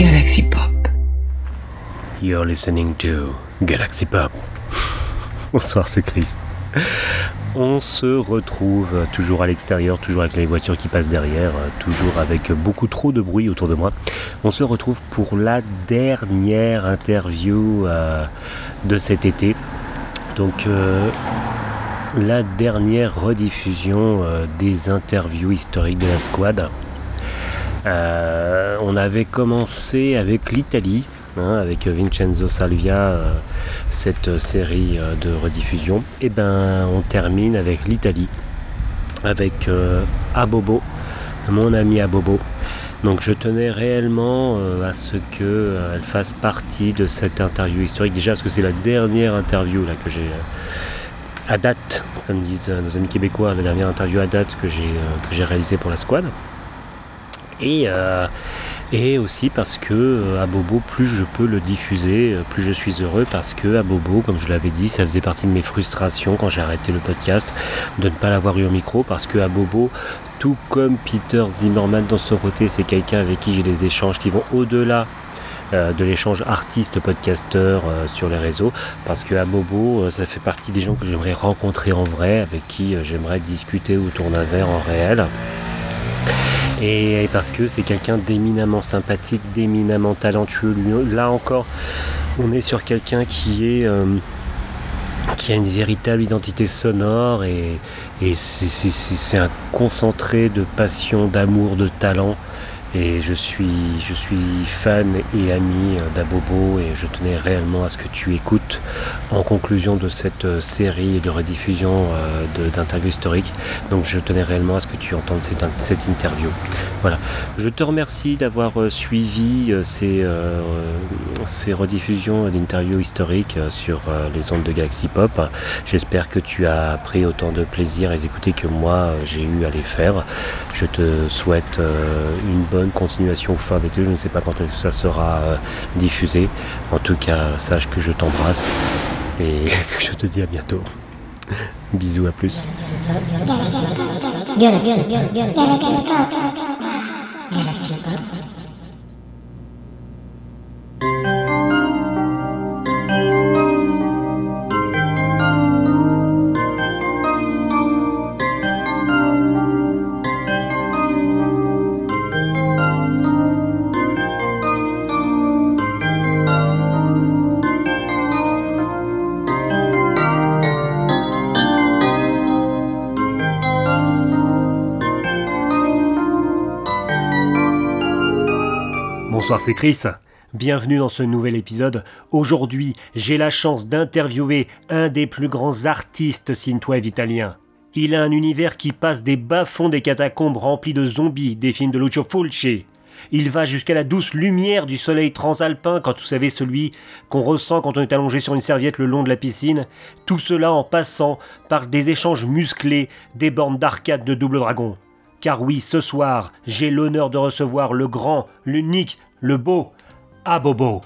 Galaxy Pop. You're listening to Galaxy Pop. Bonsoir, c'est Chris. On se retrouve toujours à l'extérieur, toujours avec les voitures qui passent derrière, toujours avec beaucoup trop de bruit autour de moi. On se retrouve pour la dernière interview euh, de cet été. Donc euh, la dernière rediffusion euh, des interviews historiques de la squad. On avait commencé avec l'Italie Hein, avec Vincenzo Salvia, euh, cette série euh, de rediffusion. Et ben on termine avec l'Italie, avec euh, Abobo, mon ami Abobo. Donc je tenais réellement à ce qu'elle fasse partie de cette interview historique. Déjà parce que c'est la dernière interview là, que j'ai à date, comme disent nos amis québécois, la dernière interview à date que j'ai réalisée pour la squad. Et, et aussi parce que euh, à Bobo, plus je peux le diffuser, euh, plus je suis heureux parce que à Bobo, comme je l'avais dit, ça faisait partie de mes frustrations quand j'ai arrêté le podcast de ne pas l'avoir eu au micro parce que à Bobo, tout comme Peter Zimmerman dans son côté, c'est quelqu'un avec qui j'ai des échanges qui vont au-delà euh, de l'échange artiste-podcasteur sur les réseaux parce que à Bobo ça fait partie des gens que j'aimerais rencontrer en vrai avec qui j'aimerais discuter autour d'un verre en réel et parce que c'est quelqu'un d'éminemment sympathique, d'éminemment talentueux. Là encore, on est sur quelqu'un qui euh, a une véritable identité sonore et c'est un concentré de passion, d'amour, de talent et je suis, je suis fan et ami d'Abobo et je tenais réellement à ce que tu écoutes en conclusion de cette euh, série de rediffusion euh, d'interviews historiques. Donc je tenais réellement à ce que tu entendes cette, cette interview. Voilà. Je te remercie d'avoir euh, suivi ces, ces rediffusions d'interviews historiques sur les ondes de Galaxy Pop. J'espère que tu as pris autant de plaisir à les écouter que moi j'ai eu à les faire. Je te souhaite une bonne continuation fin d'été. Je ne sais pas quand est-ce que ça sera euh, diffusé. En tout cas, sache que je t'embrasse et je te dis à bientôt. Bisous, à plus. C'est Chris. Bienvenue dans ce nouvel épisode. Aujourd'hui, j'ai la chance d'interviewer un des plus grands artistes synthwave italiens. Il a un univers qui passe des bas-fonds des catacombes remplis de zombies des films de Lucio Fulci. Il va jusqu'à la douce lumière du soleil transalpin, quand vous savez celui qu'on ressent quand on est allongé sur une serviette le long de la piscine. Tout cela en passant par des échanges musclés, des bornes d'arcade de double dragon. Car oui, ce soir, j'ai l'honneur de recevoir le grand, l'unique, le beau Abobo.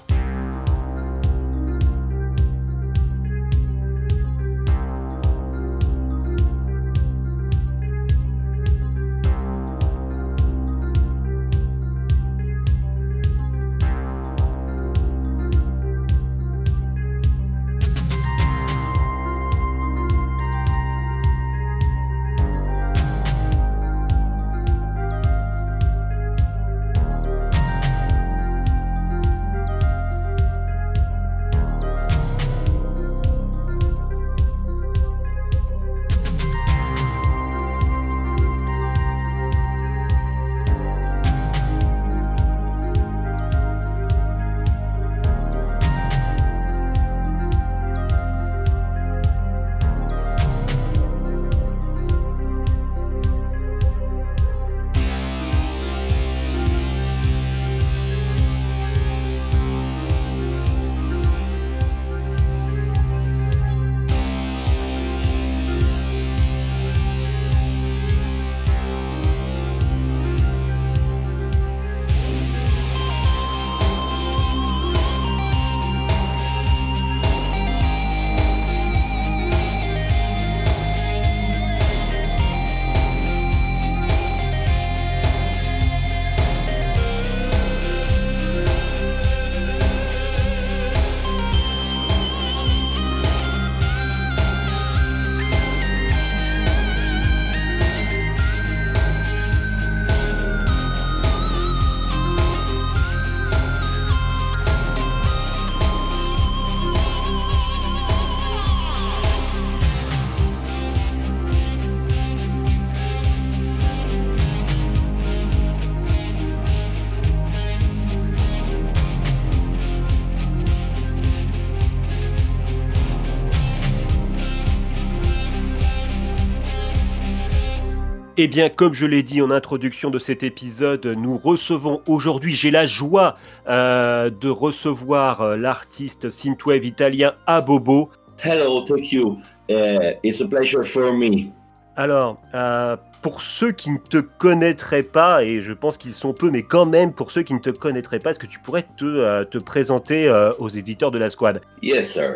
Eh bien, comme je l'ai dit en introduction de cet épisode, nous recevons aujourd'hui, j'ai la joie euh, de recevoir euh, l'artiste synthwave italien Abobo. Hello, thank you. Uh, it's a pleasure for me. Alors, euh, pour ceux qui ne te connaîtraient pas, et je pense qu'ils sont peu, mais quand même pour ceux qui ne te connaîtraient pas, est-ce que tu pourrais te, te présenter aux éditeurs de la squad? Yes, sir.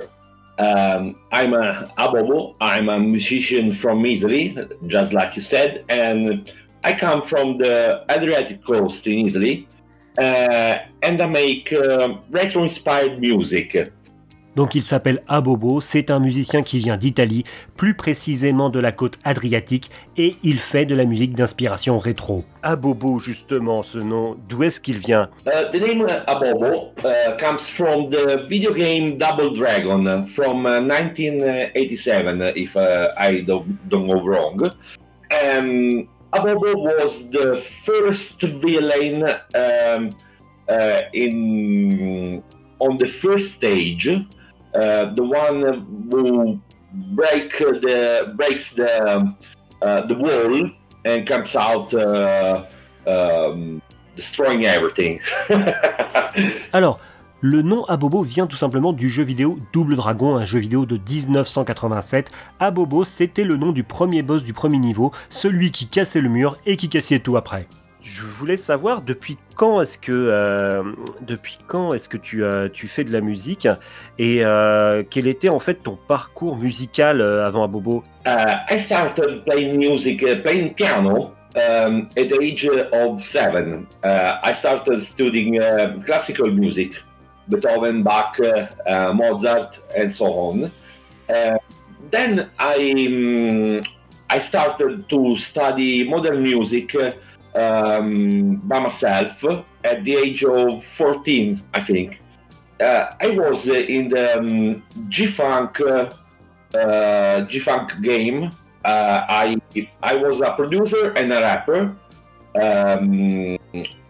Um, I'm a Abobo. I'm a musician from Italy, just like you said, and I come from the Adriatic coast in Italy, uh, and I make uh, retro-inspired music. Donc il s'appelle Abobo, c'est un musicien qui vient d'Italie, plus précisément de la côte adriatique, et il fait de la musique d'inspiration rétro. Abobo, justement, ce nom, d'où est-ce qu'il vient? Uh, The name Abobo uh, comes from the video game Double Dragon from 1987, uh, if uh, I don't, don't go wrong. Um, Abobo was the first villain um, uh, in on the first stage uh, the one who breaks the uh, the wall and comes out uh, um, destroying everything. Alors. Le nom Abobo vient tout simplement du jeu vidéo Double Dragon, un jeu vidéo de 1987. Abobo, c'était le nom du premier boss du premier niveau, celui qui cassait le mur et qui cassait tout après je voulais savoir depuis quand est-ce que euh, depuis quand est-ce que tu, euh, tu fais de la musique et euh, quel était en fait ton parcours musical euh, avant Abobo uh, I started playing music, uh, playing piano um, at the age of seven. Uh, I started studying uh, classical music, Beethoven, Bach, uh, Mozart, and so on. then I um, I started to study modern music. Um, by myself at the age of 14, I think. Uh, I was in the um, G Funk uh, uh G Funk game. Uh, I I was a producer and a rapper. Um,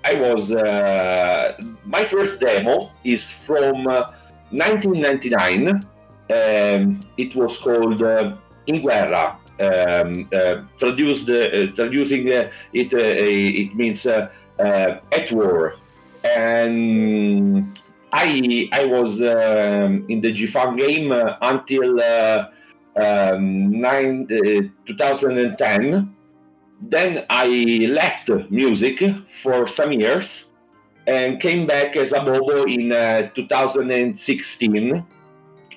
I was uh, my first demo is from 1999. Um, it was called uh, In Guerra um, uh, traduced, uh, traducing uh, it, it means at war. And I I was um, in the G Funk game until um, nine, 2010. Then I left music for some years and came back as Abobo in uh, 2016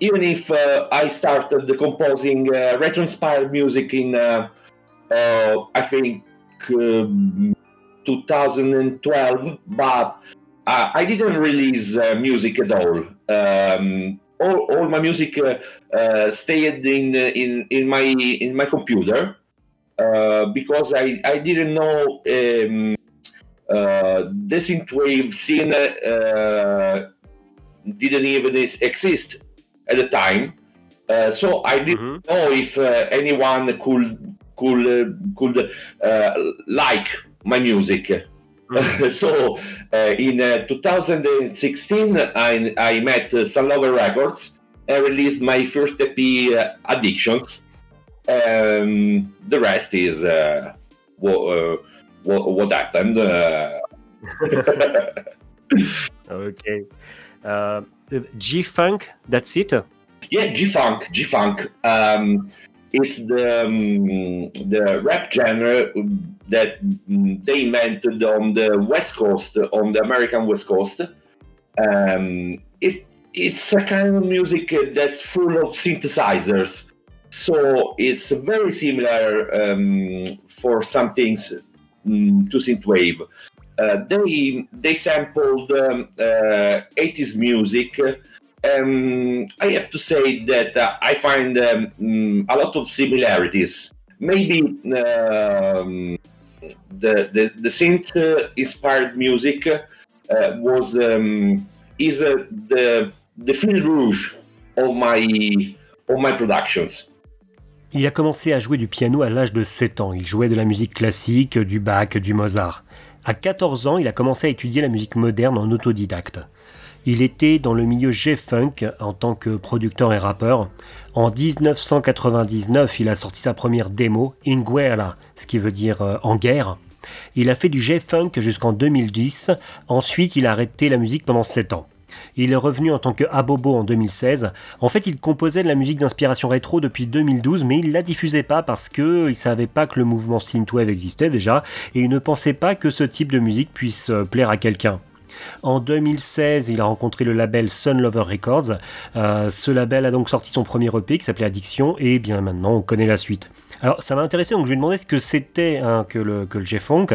even if uh, I started composing uh, retro-inspired music in, uh, uh I think, um, 2012, but uh, I didn't release uh, music at all. Um, all, all my music stayed in, in, in my in my computer because I, I didn't know um, the synthwave scene didn't even exist at the time. Uh, so I didn't mm-hmm. know if uh, anyone could could uh, could uh, like my music. Mm-hmm. so uh, in 2016, I, I met uh, Sunlover Records and released my first EP, Addictions. Um, the rest is what, what, what happened. okay. G Funk, that's it? Yeah, G Funk, G Funk. Um, it's the um, the rap genre that they invented on the West Coast, on the American West Coast. Um, it it's a kind of music that's full of synthesizers, so it's very similar um, for some things um, to synthwave. Uh, they they sampled um, uh, 80s music. Um, I have to say that uh, I find um, a lot of similarities. Maybe um, the, the the synth inspired music was um, is the the fil rouge of my of my productions. Il a commencé à jouer du piano à l'âge de 7 ans. Il jouait de la musique classique, du Bach, du Mozart. À 14 ans, il a commencé à étudier la musique moderne en autodidacte. Il était dans le milieu G-Funk en tant que producteur et rappeur. En 1999, il a sorti sa première démo, In Guerra, ce qui veut dire euh, en guerre. Il a fait du G-Funk jusqu'en 2010. Ensuite, il a arrêté la musique pendant 7 ans. Il est revenu en tant que Abobo en 2016. En fait, il composait de la musique d'inspiration rétro depuis 2012, mais il la diffusait pas parce que il savait pas que le mouvement synthwave existait déjà et il ne pensait pas que ce type de musique puisse euh, plaire à quelqu'un. En 2016, il a rencontré le label Sun Lover Records. Euh, ce label a donc sorti son premier EP qui s'appelait Addiction et bien maintenant on connaît la suite. Alors ça m'a intéressé, donc je lui ai demandé ce que c'était hein, que le, que le G-Funk.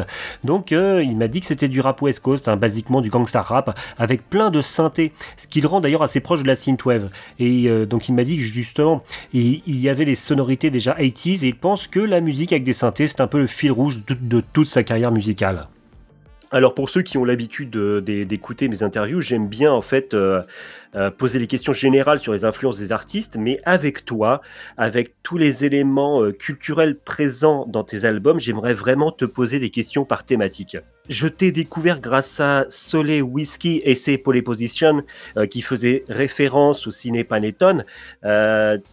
Donc euh, il m'a dit que c'était du rap West Coast, hein, basiquement du gangsta rap, avec plein de synthés, ce qui le rend d'ailleurs assez proche de la synthwave. Et euh, donc il m'a dit que justement, il, y avait les sonorités déjà 80s et il pense que la musique avec des synthés, c'est un peu le fil rouge de toute sa carrière musicale. Alors pour ceux qui ont l'habitude d'écouter mes interviews, j'aime bien en fait euh, euh, poser des questions générales sur les influences des artistes, mais avec toi, avec tous les éléments euh, culturels présents dans tes albums, j'aimerais vraiment te poser des questions par thématique. Je t'ai découvert grâce à Soleil Whiskey et ses Polyposition qui faisait référence au ciné Panettone.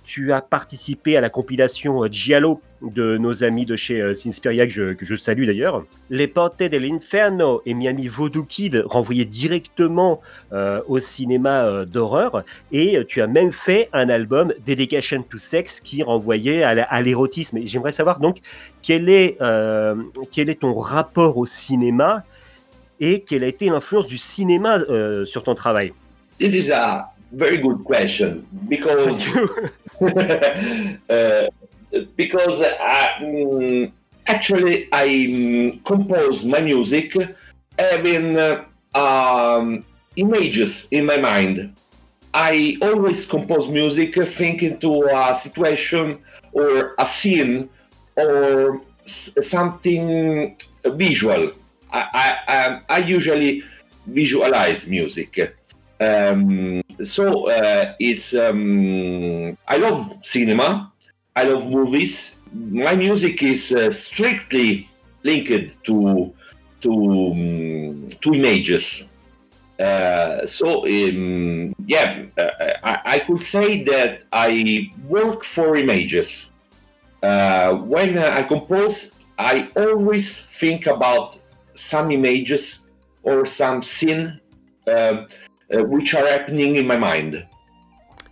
tu as participé à la compilation Giallo de nos amis de chez euh, Sinspiria, que je, salue d'ailleurs. Les Portes de l'Inferno et Miami Voodoo Kid renvoyaient directement euh, au cinéma euh, d'horreur. Et tu as même fait un album, Dedication to Sex, qui renvoyait à l'érotisme. Et j'aimerais savoir donc quel est, quel est ton rapport au cinéma et quelle a été l'influence du cinéma sur ton travail? This is a very good question because because I, mm, actually I mm, compose my music having uh, um, images in my mind. I always compose music thinking to a situation or a scene or something visual. I, I, I usually visualize music. Um, so uh, it's um, I love cinema I love movies. My music is uh, strictly linked to to um, to images. Uh, so um, yeah, uh, I, I, could say that I work for images. Uh, when I compose, I always think about some images or some scene uh, uh, which are happening in my mind.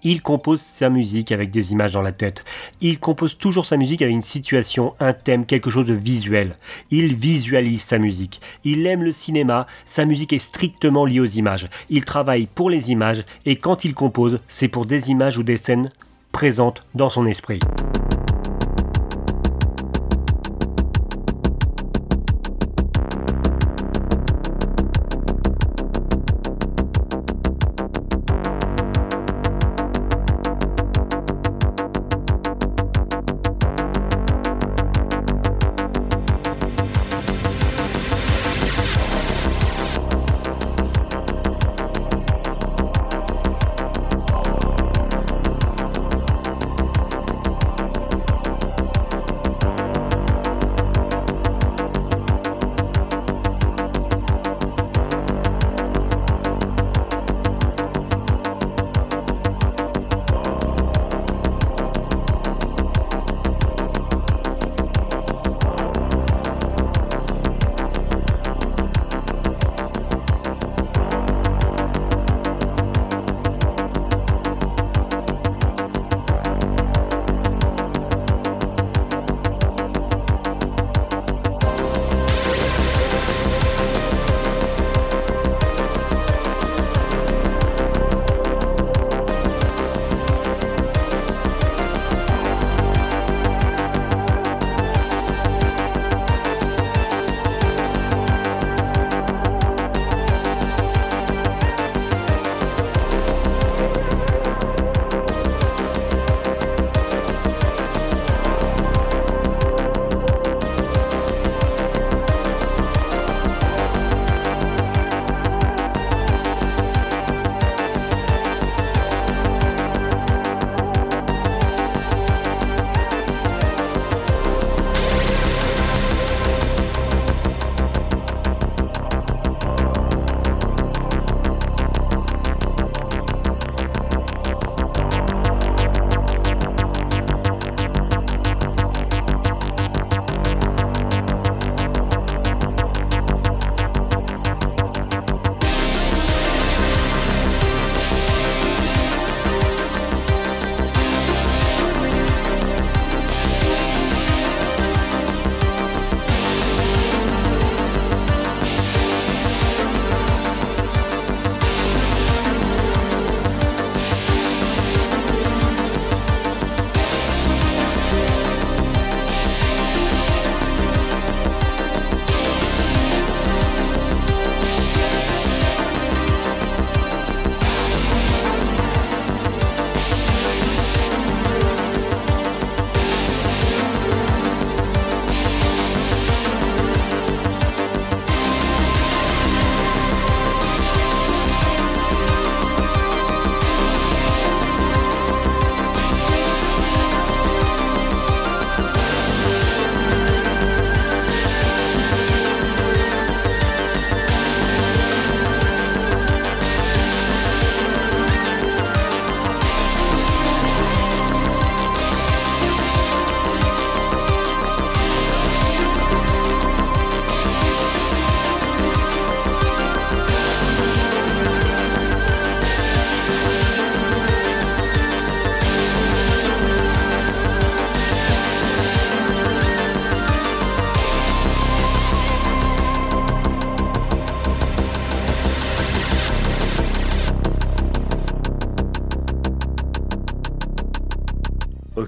Il compose sa musique avec des images dans la tête. Il compose toujours sa musique avec une situation, un thème, quelque chose de visuel. Il visualise sa musique. Il aime le cinéma, sa musique est strictement liée aux images. Il travaille pour les images et quand il compose, c'est pour des images ou des scènes présentes dans son esprit.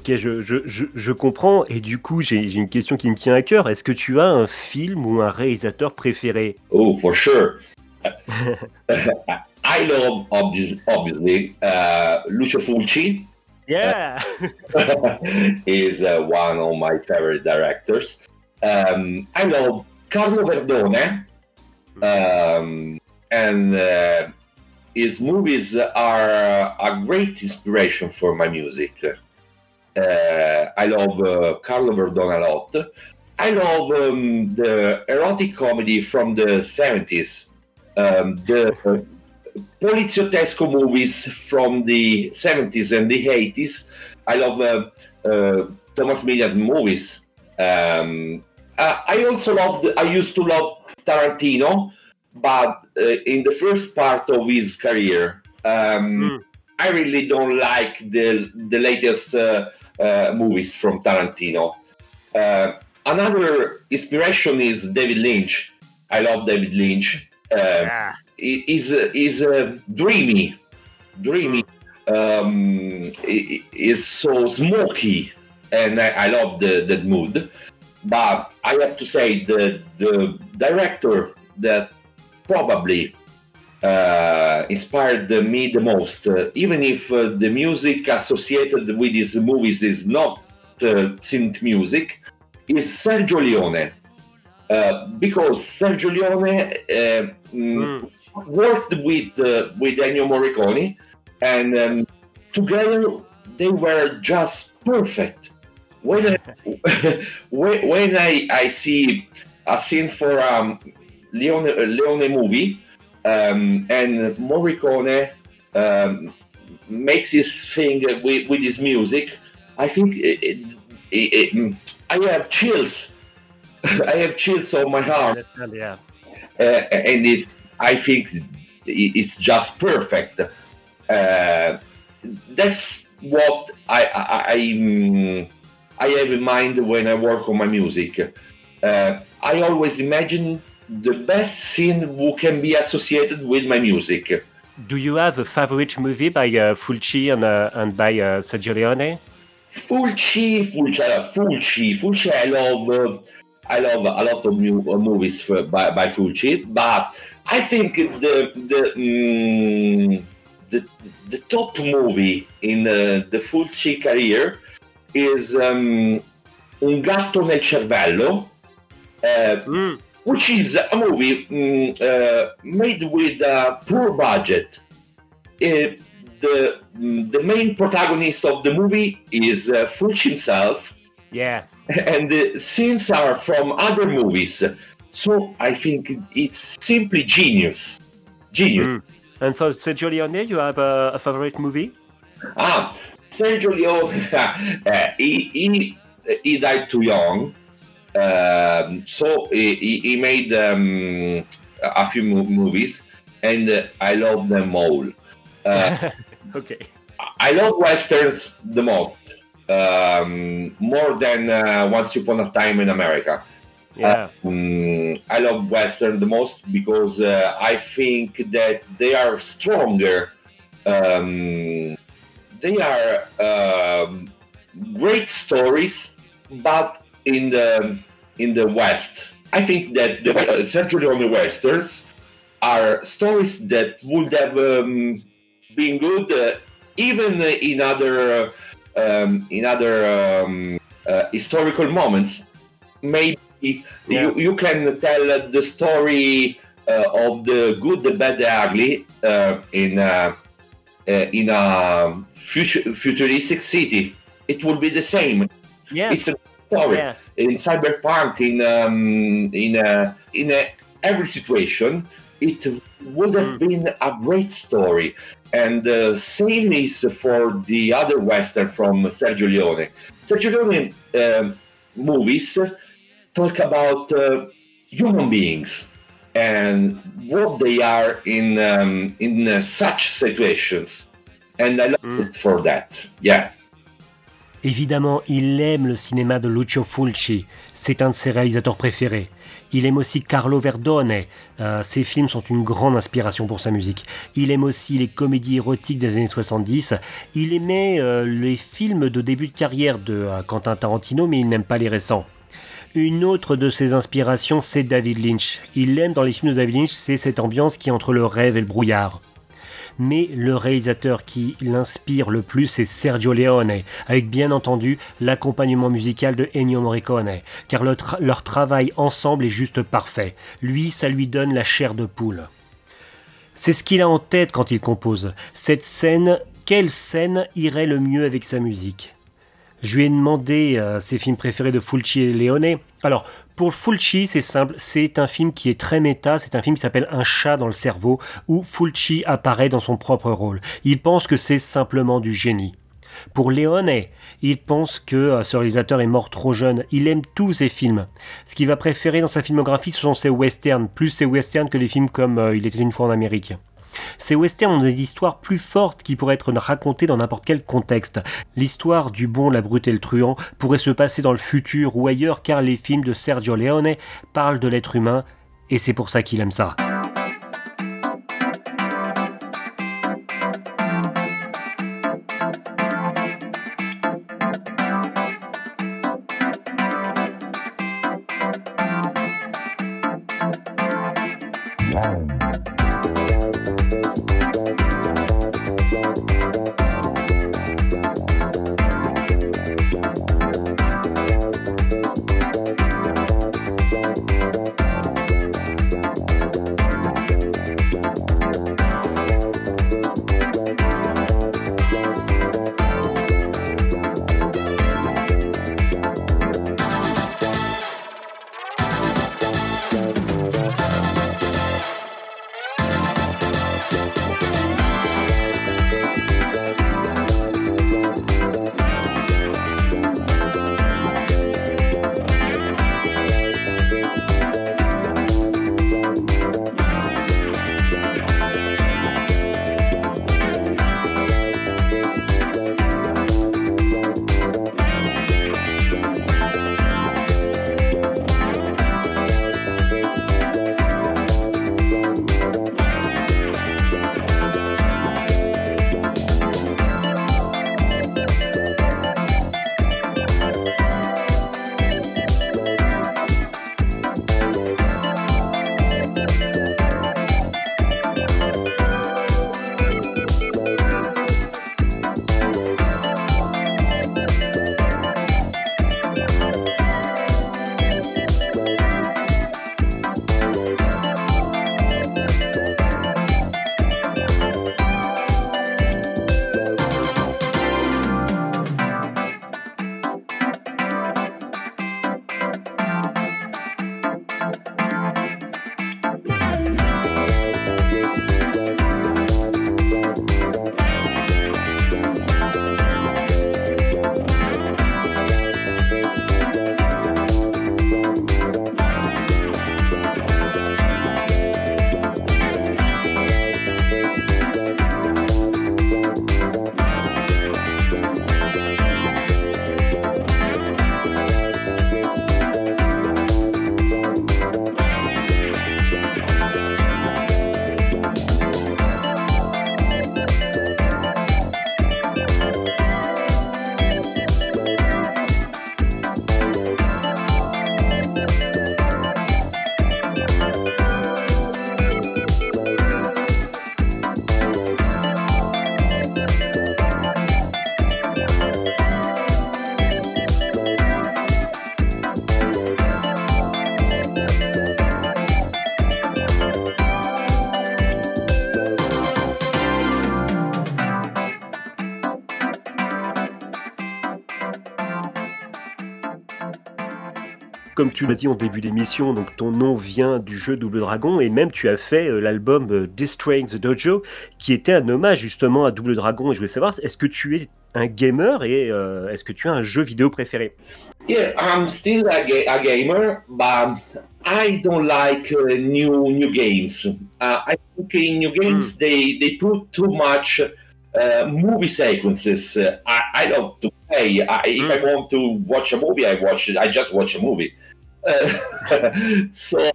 Ok, je, je, je, je comprends. Et du coup, j'ai une question qui me tient à cœur. Est-ce que tu as un film ou un réalisateur préféré? Oh, for sure. I love, obvious, obviously, uh, Lucio Fulci Yeah is uh, one of my favorite directors. Um, I love Carlo Verdone, um, and uh, his movies are a great inspiration for my music. Uh, I love uh, Carlo Verdone a lot. I love um, the erotic comedy from the 70s, um, the uh, poliziottesco movies from the 70s and the 80s. I love uh, uh, Tomas Milian movies. Um, uh, I also loved, I used to love Tarantino, but uh, in the first part of his career, um, Mm. I really don't like the, the latest uh, movies from Tarantino. Uh, another inspiration is David Lynch. I love David Lynch. Uh, Ah, he's uh, he's uh, dreamy, dreamy. Um, is so smoky, and I, I love the that mood. But I have to say the the director that probably uh, inspired me the most, uh, even if uh, the music associated with his movies is not uh, synth music, is Sergio Leone. Uh, because Sergio Leone uh, mm, mm. worked with uh, with Ennio Morricone, and um, together they were just perfect. When I, when, when I, I see a scene for um, Leone Leone movie, um, and Morricone um, makes his thing with, with his music, I think it, it, it, I have chills. I have chills on my arm Understand, yeah. uh, and it's I think it's just perfect. Uh, that's what I I, I, I have in mind when I work on my music. Uh, I always imagine the best scene who can be associated with my music. Do you have a favorite movie by uh, Fulci and, uh, and by uh, Sergio Leone? Fulci, Fulci, Fulci, Fulci. I love, uh, I love a lot of mu- uh, movies for, by, by Fulci, but I think the the mm, the, the top movie in uh, the Fulci career is um, Un gatto nel cervello, uh, Mm. Which is a movie mm, uh, made with a poor budget. Uh, the mm, the main protagonist of the movie is uh, Fulci himself, Yeah. and the scenes are from other movies. So I think it's simply genius. Genius. Mm. And for Sergio Leone, you have a, a favorite movie? Ah, Sergio Leone, uh, he, he, he died too young. Um, so he, he- made um, a few movies, and uh, I love them all. Uh, okay. I love westerns the most, um, more than uh, Once Upon a Time in America. Yeah. Mm, I love Western the most because uh, I think that they are stronger. Um, they are um, great stories, but in the in the West, I think that the uh, Sergio Leone westerns are stories that would have um, been good uh, even in other um, in other um, uh, historical moments. Maybe Yeah. you, you can tell the story uh, of the good, the bad, the ugly uh, in uh, uh, in a future, futuristic city. It will be the same. Yeah. It's a story yeah. in cyberpunk, in um, in uh, in uh, every situation. It would have been a great story, and the same is for the other western from Sergio Leone. Sergio Leone um movies talk about uh, human beings and what they are in um, in uh, such situations, and I love Mm. it for that. Yeah. Évidemment, il aime le cinéma de Lucio Fulci. C'est un de ses réalisateurs préférés. Il aime aussi Carlo Verdone. Euh, ses films sont une grande inspiration pour sa musique. Il aime aussi les comédies érotiques des années 70. Il aimait euh, les films de début de carrière de euh, Quentin Tarantino, mais il n'aime pas les récents. Une autre de ses inspirations, c'est David Lynch. Il aime dans les films de David Lynch, c'est cette ambiance qui est entre le rêve et le brouillard mais le réalisateur qui l'inspire le plus c'est Sergio Leone, avec bien entendu l'accompagnement musical de Ennio Morricone, car leur travail ensemble est juste parfait. Lui, ça lui donne la chair de poule. C'est ce qu'il a en tête quand il compose. Cette scène, quelle scène irait le mieux avec sa musique? Je lui ai demandé euh, ses films préférés de Fulci et Leone. Alors, pour Fulci, c'est simple, c'est un film qui est très méta, c'est un film qui s'appelle Un chat dans le cerveau, où Fulci apparaît dans son propre rôle. Il pense que c'est simplement du génie. Pour Leone, il pense que euh, ce réalisateur est mort trop jeune. Il aime tous ses films. Ce qu'il va préférer dans sa filmographie, ce sont ses westerns, plus ses westerns que les films comme euh, Il était une fois en Amérique. Ces westerns ont des histoires plus fortes qui pourraient être racontées dans n'importe quel contexte. L'histoire du bon, la brute et le truand pourrait se passer dans le futur ou ailleurs car les films de Sergio Leone parlent de l'être humain et c'est pour ça qu'il aime ça. Comme tu l'as dit en début d'émission, donc ton nom vient du jeu Double Dragon et même tu as fait euh, l'album euh, Destroying the Dojo qui était un hommage justement à Double Dragon. Et je voulais savoir, est-ce que tu es un gamer et euh, est-ce que tu as un jeu vidéo préféré? Yeah, I'm still a, a, gamer, but I don't like uh, new new games. Uh, I think in new games mm. they they put too much uh, movie sequences. I, I love to play. I, if mm. I want to watch a movie, I watch it. I just watch a movie. Uh, so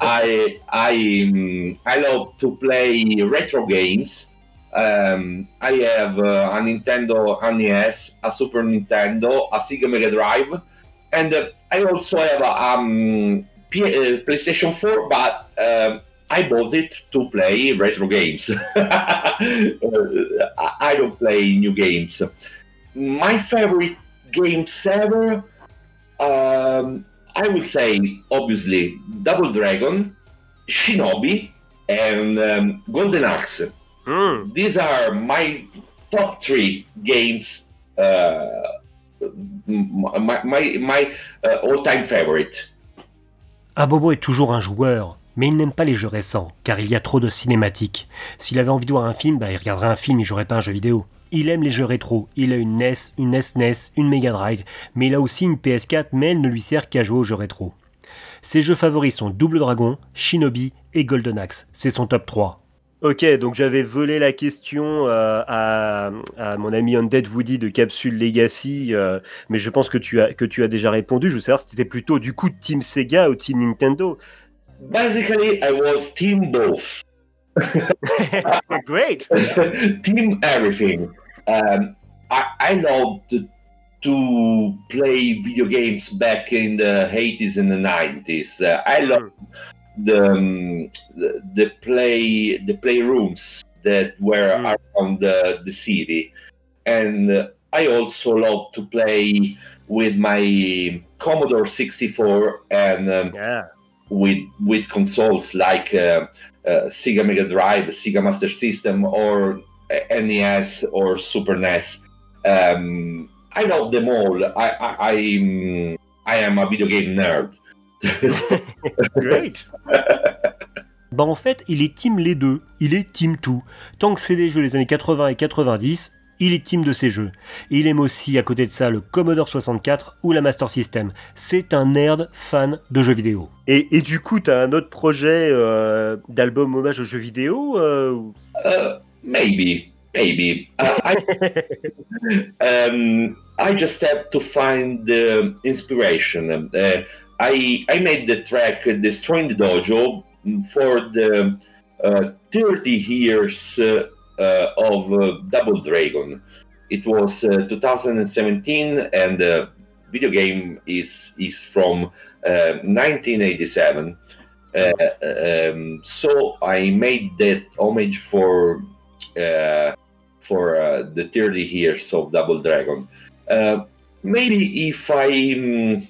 I I um, I love to play retro games. Um, I have uh, a Nintendo NES, a Super Nintendo, a Sega Mega Drive, and uh, I also have a um, P- uh, PlayStation 4, but um, I bought it to play retro games. I don't play new games. My favorite games ever, um, I would say, obviously, Double Dragon, Shinobi, and um, Golden Axe. Hmm. These are my top three games. Uh, my my, my uh, all-time favorite. Abobo est toujours un joueur, mais il n'aime pas les jeux récents, car il y a trop de cinématiques. S'il avait envie de voir un film, bah, il regarderait un film, il jouerait pas un jeu vidéo. Il aime les jeux rétro, il a une NES, une SNES, une Mega Drive, mais il a aussi une PS4, mais elle ne lui sert qu'à jouer aux jeux rétro. Ses jeux favoris sont Double Dragon, Shinobi et Golden Axe. C'est son top 3. Ok, donc j'avais volé la question euh, à, à mon ami Undead Woody de Capsule Legacy, euh, mais je pense que tu, as, que tu as déjà répondu. Je veux savoir si c'était plutôt du coup Team Sega ou Team Nintendo. Basically, I was team both. Great! team everything. Um, I, I loved to play video games back in the 80s and the 90s. Uh, I loved the, um, the the play the playrooms that were Mm. around the, the city, and uh, I also love to play with my Commodore 64 and um, Yeah. with with consoles like uh, uh, Sega Mega Drive, Sega Master System, or NES or Super NES. Um, I love them all. I I, I'm, I am a video game nerd. Great! Bah en fait, il est team les deux, il est team tout. Tant que c'est des jeux des années 80 et 90, il est team de ces jeux. Et il aime aussi à côté de ça le Commodore 64 ou la Master System. C'est un nerd fan de jeux vidéo. Et, et du coup, t'as un autre projet euh, d'album hommage aux jeux vidéo euh, Uh, maybe, maybe. Uh, I, um, I just have to find the inspiration. Uh, I I made the track uh, "Destroying the Dojo" for the uh, 30 years uh, uh, of uh, Double Dragon. It was uh, 2017, and the video game is is from uh, 1987. Uh, um, so I made that homage for uh, for uh, the 30 years of Double Dragon. Uh, maybe if I um,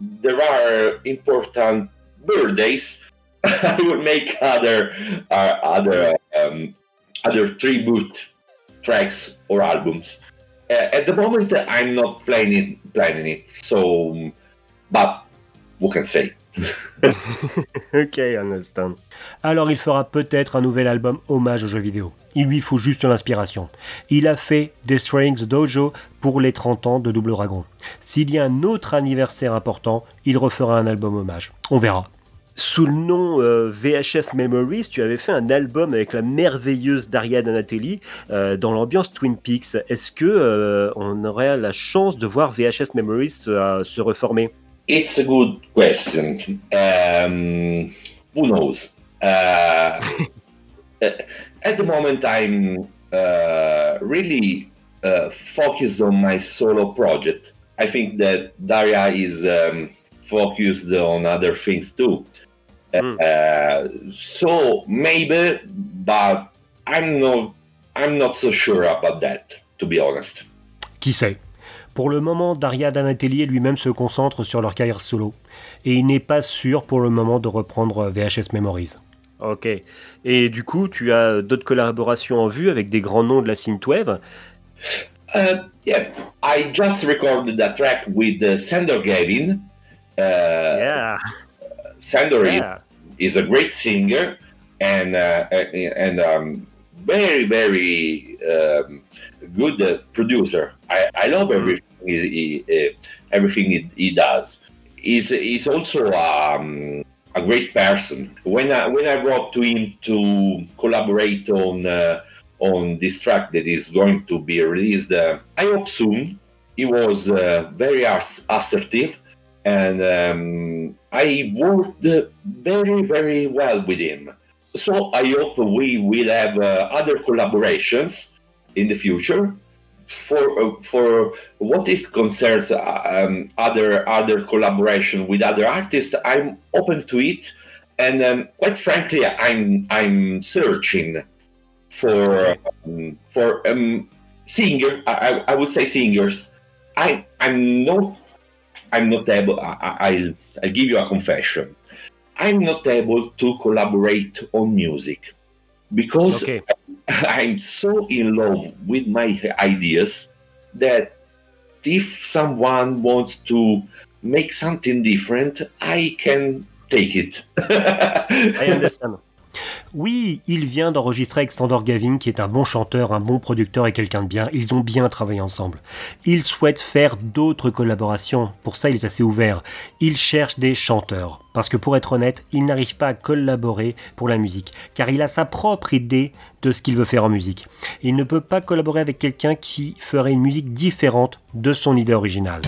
there are important birthdays, I will make other uh, other um, other tribute tracks or albums. Uh, at the moment, I'm not planning planning it. So, but who can say? Ok, understand. Alors il fera peut-être un nouvel album hommage aux jeux vidéo. Il lui faut juste l'inspiration. Il a fait Destroying the Dojo pour les 30 ans de Double Dragon. S'il y a un autre anniversaire important, il refera un album hommage. On verra. Sous le nom euh, VHS Memories, tu avais fait un album avec la merveilleuse Daria Donatelli euh, dans l'ambiance Twin Peaks. Est-ce que euh, on aurait la chance de voir VHS Memories euh, se reformer? It's a good question. Um, who knows? Uh, at the moment, I'm uh, really uh, focused on my solo project. I think that Daria is um, focused on other things too. Mm. Uh, so maybe, but I'm not. I'm not so sure about that, to be honest. Qui sait Pour le moment, Daria Danatelli et lui-même se concentrent sur leur carrière solo. Et il n'est pas sûr pour le moment de reprendre VHS Memories. Ok. Et du coup, tu as d'autres collaborations en vue avec des grands noms de la synthwave? Uh, yeah, I just recorded a track with uh, Sander Gavin. Uh, Yeah, Sander is- yeah. is a great singer and uh, and um, very very um, good uh, producer. I, I love everything he, he, uh, everything he, he does. He's he's also um, a great person. When I when I wrote to him to collaborate on uh, on this track that is going to be released, uh, I hope soon. He was uh, very ass- assertive and um, I worked very, very well with him. So I hope we will have uh, other collaborations in the future. For uh, for what it concerns uh, um, other other collaboration with other artists, I'm open to it, and um, quite frankly, I'm I'm searching for um, for um, singer. I, I would say singers. I I'm not I'm not able. I, will I'll give you a confession. I'm not able to collaborate on music because okay. I'm so in love with my ideas that if someone wants to make something different, I can take it. I understand. Oui, il vient d'enregistrer avec Sandor Gavin, qui est un bon chanteur, un bon producteur et quelqu'un de bien. Ils ont bien travaillé ensemble. Il souhaite faire d'autres collaborations. Pour ça, il est assez ouvert. Il cherche des chanteurs. Parce que pour être honnête, il n'arrive pas à collaborer pour la musique, car il a sa propre idée de ce qu'il veut faire en musique. Il ne peut pas collaborer avec quelqu'un qui ferait une musique différente de son idée originale.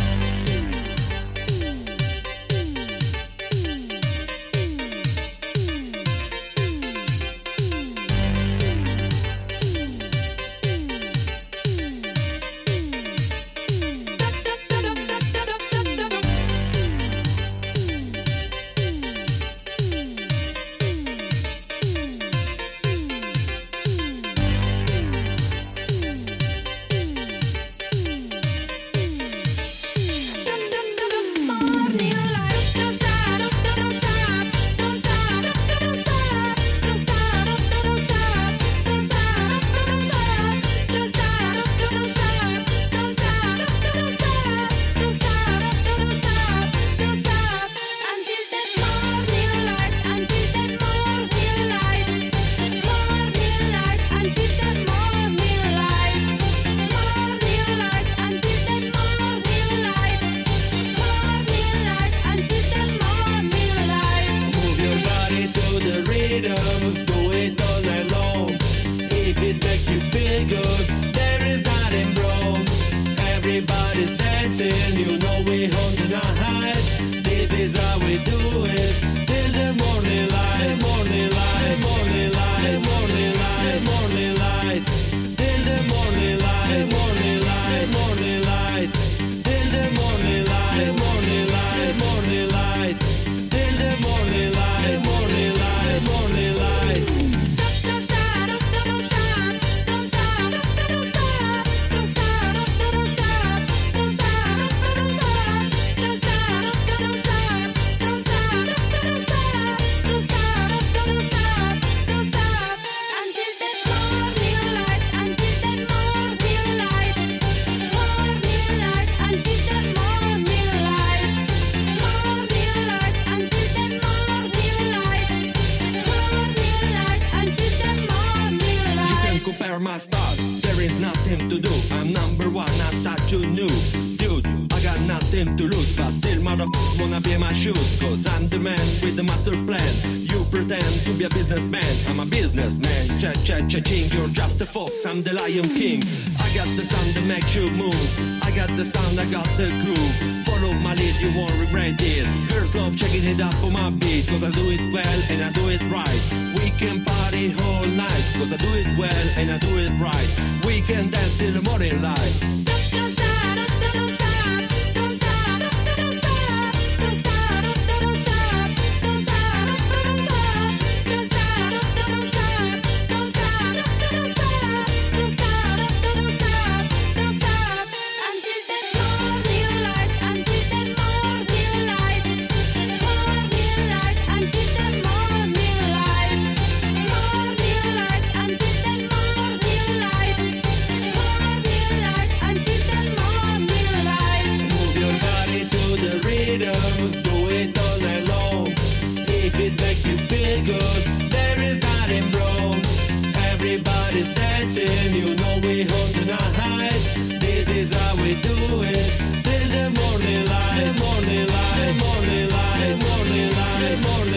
Morning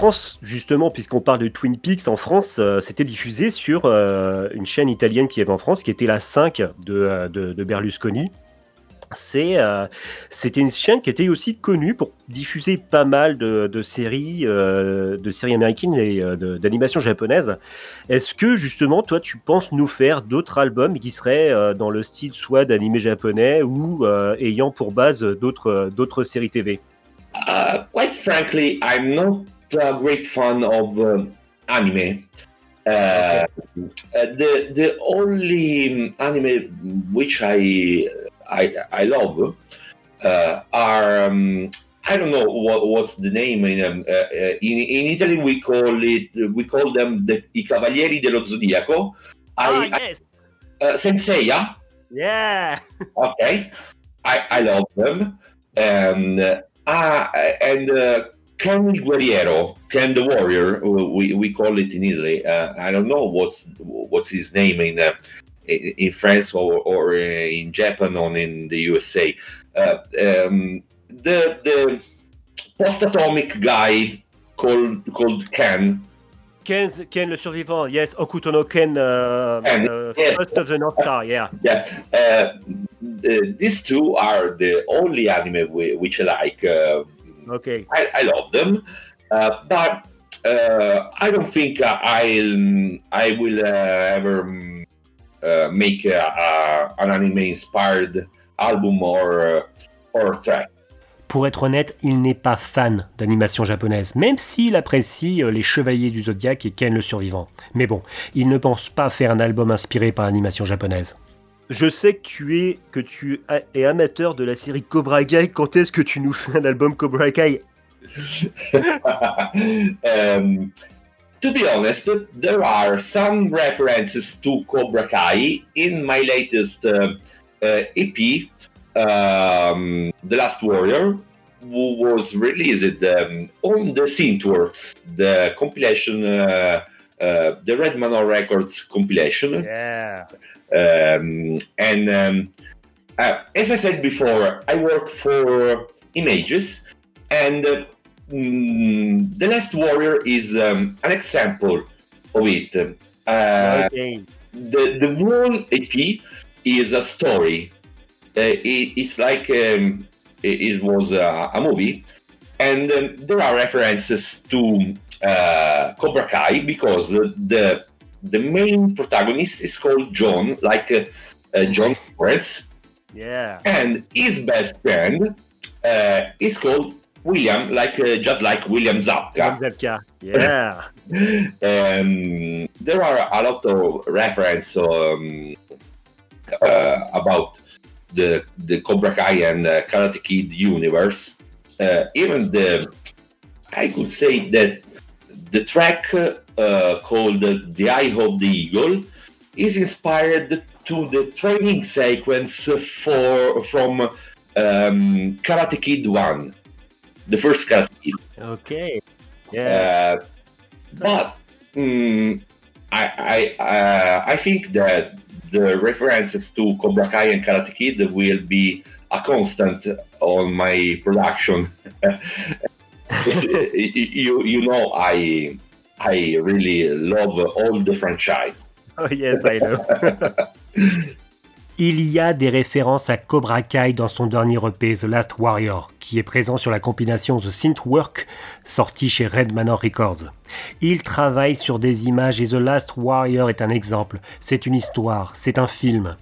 France, justement, puisqu'on parle de Twin Peaks, en France, euh, c'était diffusé sur euh, une chaîne italienne qui avait en France, qui était la 5 de, euh, de- Berlusconi. C'est, C'était une chaîne qui était aussi connue pour diffuser pas mal de, séries, de séries américaines et d'animations japonaises. Est-ce que justement, toi, tu penses nous faire d'autres albums qui seraient dans le style soit d'animé japonais ou ayant pour base d'autres d'autres séries TV quite frankly, I'm not a great fan of um, anime. Uh, uh, the the only anime which I I, I love uh, are um, I don't know what, what's the name in, um, uh, uh, in in Italy we call it we call them the I Cavalieri dello Zodiaco. I, yes, I uh, Saint Seiya. yeah. Okay, I, I love them. Um, uh, and uh, Ken Guerriero, Ken the Warrior, we, we call it in Italy. Uh, I don't know what's what's his name in uh, in France or, or in Japan or in the USA. Uh, um, the the post atomic guy called called Ken. Ken, Ken le survivant, yes, Hokuto no Ken, uh, Ken, uh, yeah. Fist of the North Star, yeah. Yeah, uh, these two are the only anime we, which I like. Okay. I, I love them, uh, but uh, I don't think I'll I will uh, ever um, uh, make a, a, an anime inspired album or uh, or track. Pour être honnête, il n'est pas fan d'animation japonaise, même s'il apprécie euh, les Chevaliers du Zodiaque et Ken le Survivant. Mais bon, il ne pense pas faire un album inspiré par l'animation japonaise. Je sais que tu es que tu es amateur de la série Cobra Kai. Quand est-ce que tu nous fais un album Cobra Kai? Um, to be honest, there are some references to Cobra Kai in my latest uh, uh, EP, um, The Last Warrior, who was released um, on the Synthworks, the compilation, uh, uh, the Red Manor Records compilation. Yeah. Um, and um, uh, as I said before, I work for Images, and uh, mm, The Last Warrior is um, an example of it. Uh, Okay. the, the whole EP is a story. Uh, it, it's like um, it, it was a, a movie, and um, there are references to uh, Cobra Kai because the the main protagonist is called John, like uh, uh, John Lawrence, Yeah. and his best friend uh, is called William, like uh, just like William Zapka. Zabka. Yeah. um, there are a lot of reference um, uh, about the the Cobra Kai and uh, Karate Kid universe. Uh, even the, I could say that the track uh, called "The Eye of the Eagle" is inspired to the training sequence for from um, Karate Kid One, the first Karate Kid. Okay. Yeah. Uh, but mm, I I uh, I think that the references to Cobra Kai and Karate Kid will be a constant on my production. You you know I I really love all the franchise. Oh yes, I know. Il y a des références à Cobra Kai dans son dernier EP The Last Warrior, qui est présent sur la compilation The Synthwork, sortie chez Red Manor Records. Il travaille sur des images et The Last Warrior est un exemple. C'est une histoire, c'est un film.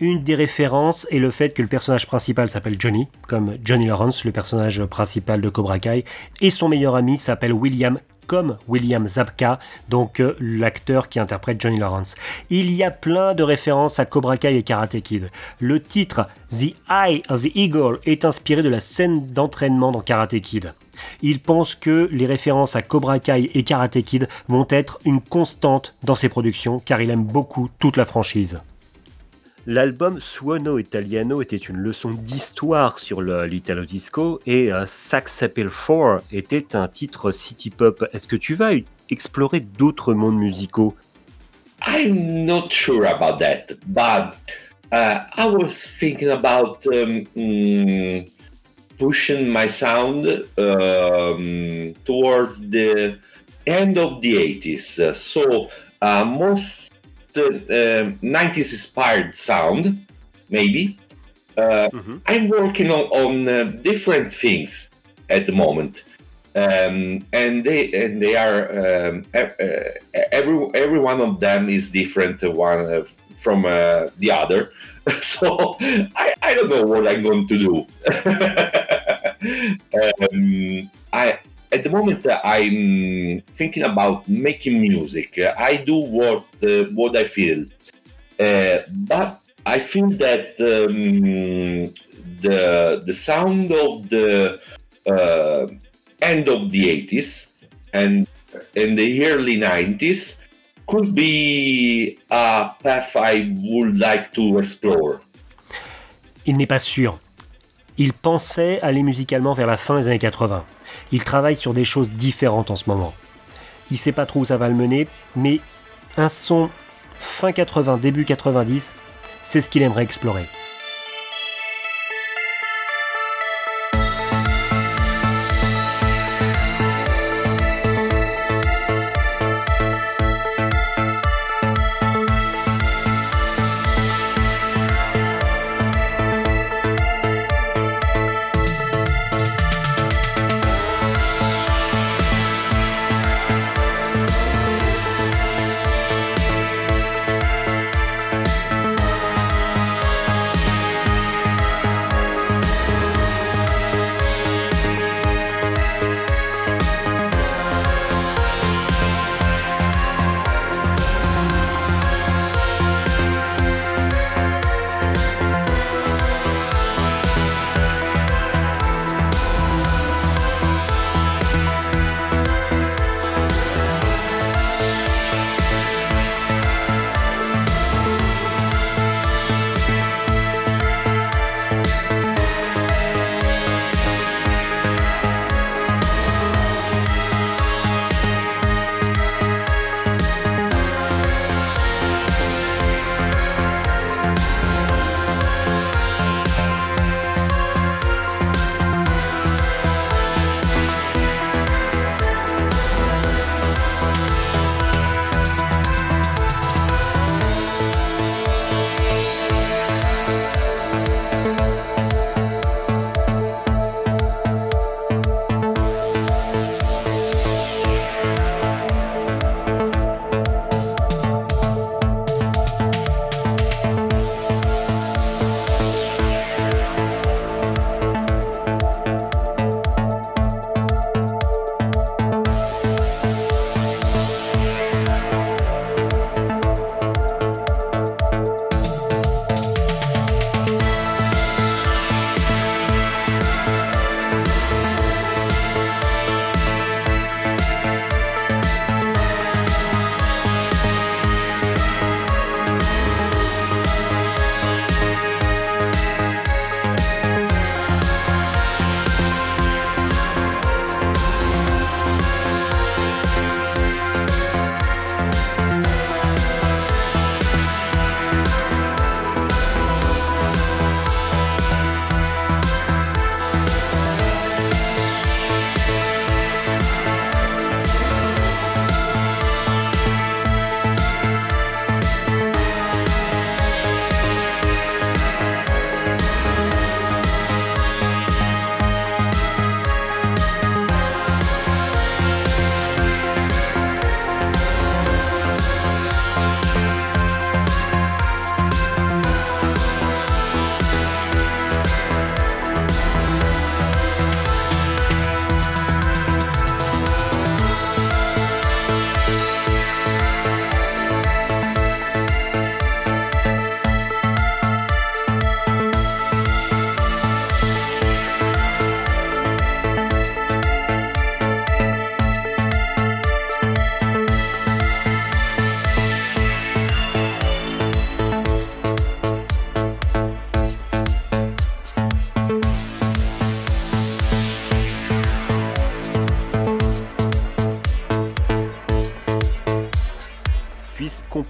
Une des références est le fait que le personnage principal s'appelle Johnny, comme Johnny Lawrence, le personnage principal de Cobra Kai, et son meilleur ami s'appelle William comme William Zabka, donc euh, l'acteur qui interprète Johnny Lawrence. Il y a plein de références à Cobra Kai et Karate Kid. Le titre The Eye of the Eagle est inspiré de la scène d'entraînement dans Karate Kid. Il pense que les références à Cobra Kai et Karate Kid vont être une constante dans ses productions car il aime beaucoup toute la franchise. L'album Suono Italiano était une leçon d'histoire sur l'Italo Disco et euh, Sax Appeal 4 était un titre city pop. Est-ce que tu vas explorer d'autres mondes musicaux? I'm not sure about that, but uh, I was thinking about um, mm, pushing my sound um, towards the end of the 80s. So uh, most uh, 90s inspired sound, maybe. Uh, mm-hmm. I'm working on, on uh, different things at the moment. Um, and they and they are um, every every one of them is different one uh, from uh, the other. So I, I don't know what I'm going to do. um, I at the moment uh, I'm thinking about making music. I do what uh, what I feel, uh, but I feel that um, the the sound of the uh, end of the 80s and in the early 90s could be a path I would like to explore. Il n'est pas sûr. Il pensait aller musicalement vers la fin des années 80. Il travaille sur des choses différentes en ce moment. Il sait pas trop où ça va le mener, mais un son fin 80, début 90, c'est ce qu'il aimerait explorer.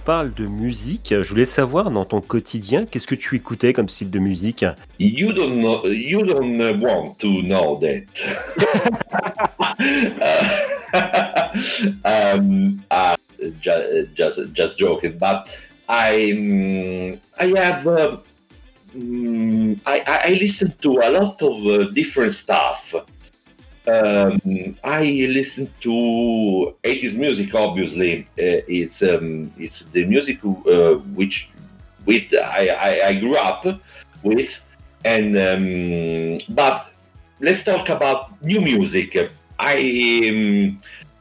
Parle de musique, je voulais savoir dans ton quotidien, qu'est-ce que tu écoutais comme style de musique? You don't know, you don't want to know that. um, uh, just, just, just joking, but I, um, I have, uh, I, I listen to a lot of uh, different stuff. Um, I listen to 80s music. Obviously, uh, it's um, it's the music uh, which with I, I, I, grew up with, and um, but let's talk about new music. I um,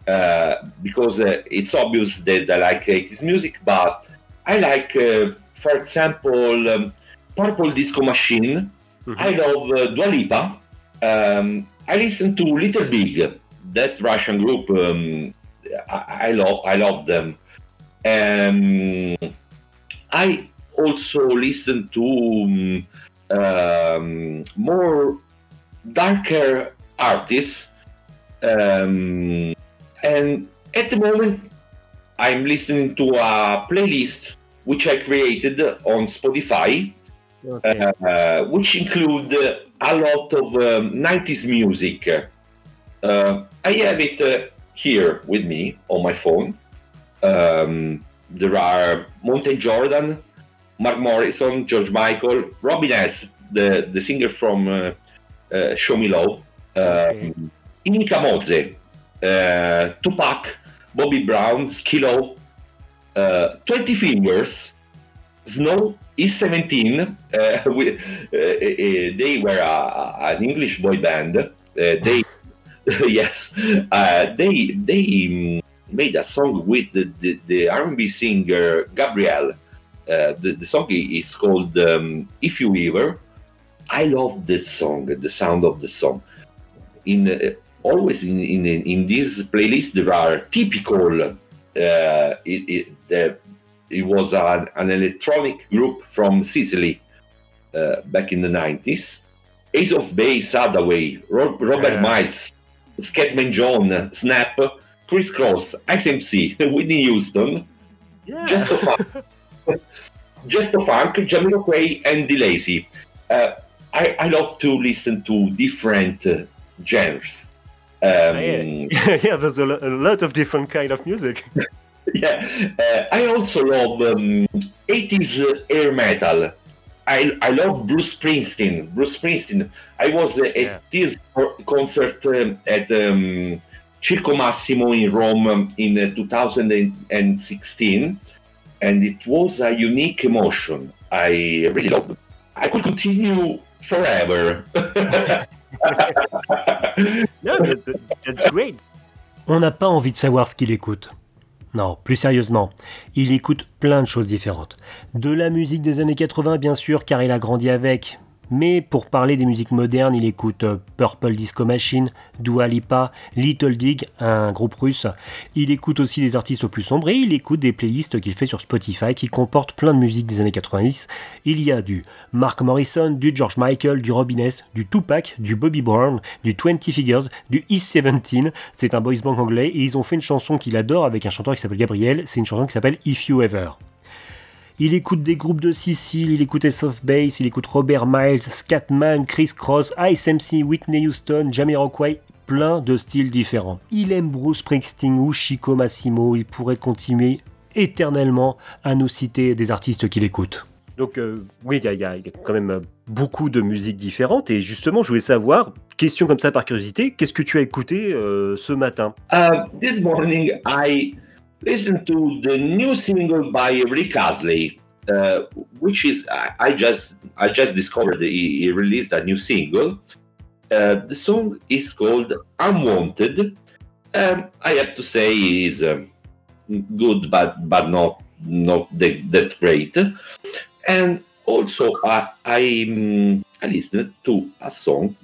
uh, because uh, it's obvious that I like 80s music, but I like, uh, for example, um, Purple Disco Machine. Mm-hmm. I love uh, Dua Lipa. Um, I listen to Little Big, that Russian group. Um, I, I, love, I love them. Um, I also listen to um, um more darker artists, um, and at the moment, I'm listening to a playlist which I created on Spotify, okay. uh, which include a lot of um, 90s music. Uh, I have it uh, here with me on my phone. Um, there are Montell Jordan, Mark Morrison, George Michael, Robin S., the, the singer from uh, uh, Show Me Love, okay. Um, Ini Kamoze, uh, Tupac, Bobby Brown, Skilo, 20 Fingers, Snow is 17. Uh, we, uh, uh, they were an English boy band. Uh, they, yes, uh, they they made a song with the, the, the R&B singer Gabrielle. Uh, the, the song is called um, "If You Ever." I love that song, the sound of the song. In always in, in in this playlist there are typical uh, it, it, it was an, an electronic group from Sicily uh, back in the 90s. Ace of Base, Haddaway, Ro- Robert yeah. Miles, Scatman John, Snap, Kris Kross, XMC, Whitney Houston, yeah. Jestofunk, Jestofunk, Jamiroquai, and DeLacy. Uh, I, I love to listen to different uh, genres. Um, yeah. yeah, there's a, a lot of different kind of music. yeah, uh, I also love um, 80s hair metal. I, I love Bruce Springsteen. Bruce Springsteen. I was uh, at yeah. this concert um, at um, Circo Massimo in Rome um, in uh, 2016, and it was a unique emotion. I really loved. I could continue forever. no, that's great. On n'a pas envie de savoir ce qu'il écoute. Non, plus sérieusement, il écoute plein de choses différentes. De la musique des années 80 bien sûr, car il a grandi avec, mais pour parler des musiques modernes, il écoute euh, Purple Disco Machine, Dua Lipa, Little Dig, un groupe russe. Il écoute aussi des artistes plus sombres et il écoute des playlists qu'il fait sur Spotify qui comportent plein de musiques des années 90. Il y a du Mark Morrison, du George Michael, du Robin S, du Tupac, du Bobby Brown, du 20 Figures, du East 17. C'est un boys band anglais et ils ont fait une chanson qu'il adore avec un chanteur qui s'appelle Gabriel. C'est une chanson qui s'appelle If You Ever. Il écoute des groupes de Sicile, il écoute Soft Bass, il écoute Robert Miles, Scatman, Chris Cross, Ice MC, Whitney Houston, Jamiroquai, plein de styles différents. Il aime Bruce Springsteen ou Chico Massimo, il pourrait continuer éternellement à nous citer des artistes qu'il écoute. Donc euh, oui, il y, a quand même beaucoup de musiques différentes et justement, je voulais savoir, question comme ça par curiosité, qu'est-ce que tu as écouté euh, ce matin? Uh, This morning, I listen to the new single by Rick Astley, uh, which is I, I, just I just discovered he, he released a new single. Uh, the song is called "Unwanted." Um, I have to say is um, good, but but not not that, that great. And also, I I, um, I listened to a song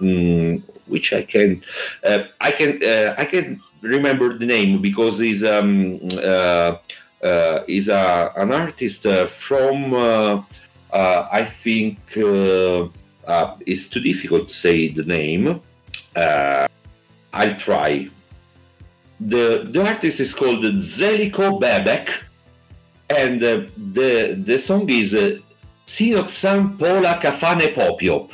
um, which I can uh, I can uh, I can remember the name because he's um, uh, uh, he's a, an artist uh, from uh, uh, I think uh, it's too difficult to say the name. I'll try. The the artist is called Željko Bebek, and uh, the the song is uh, Sinoć Sam Pola Kafane Popio.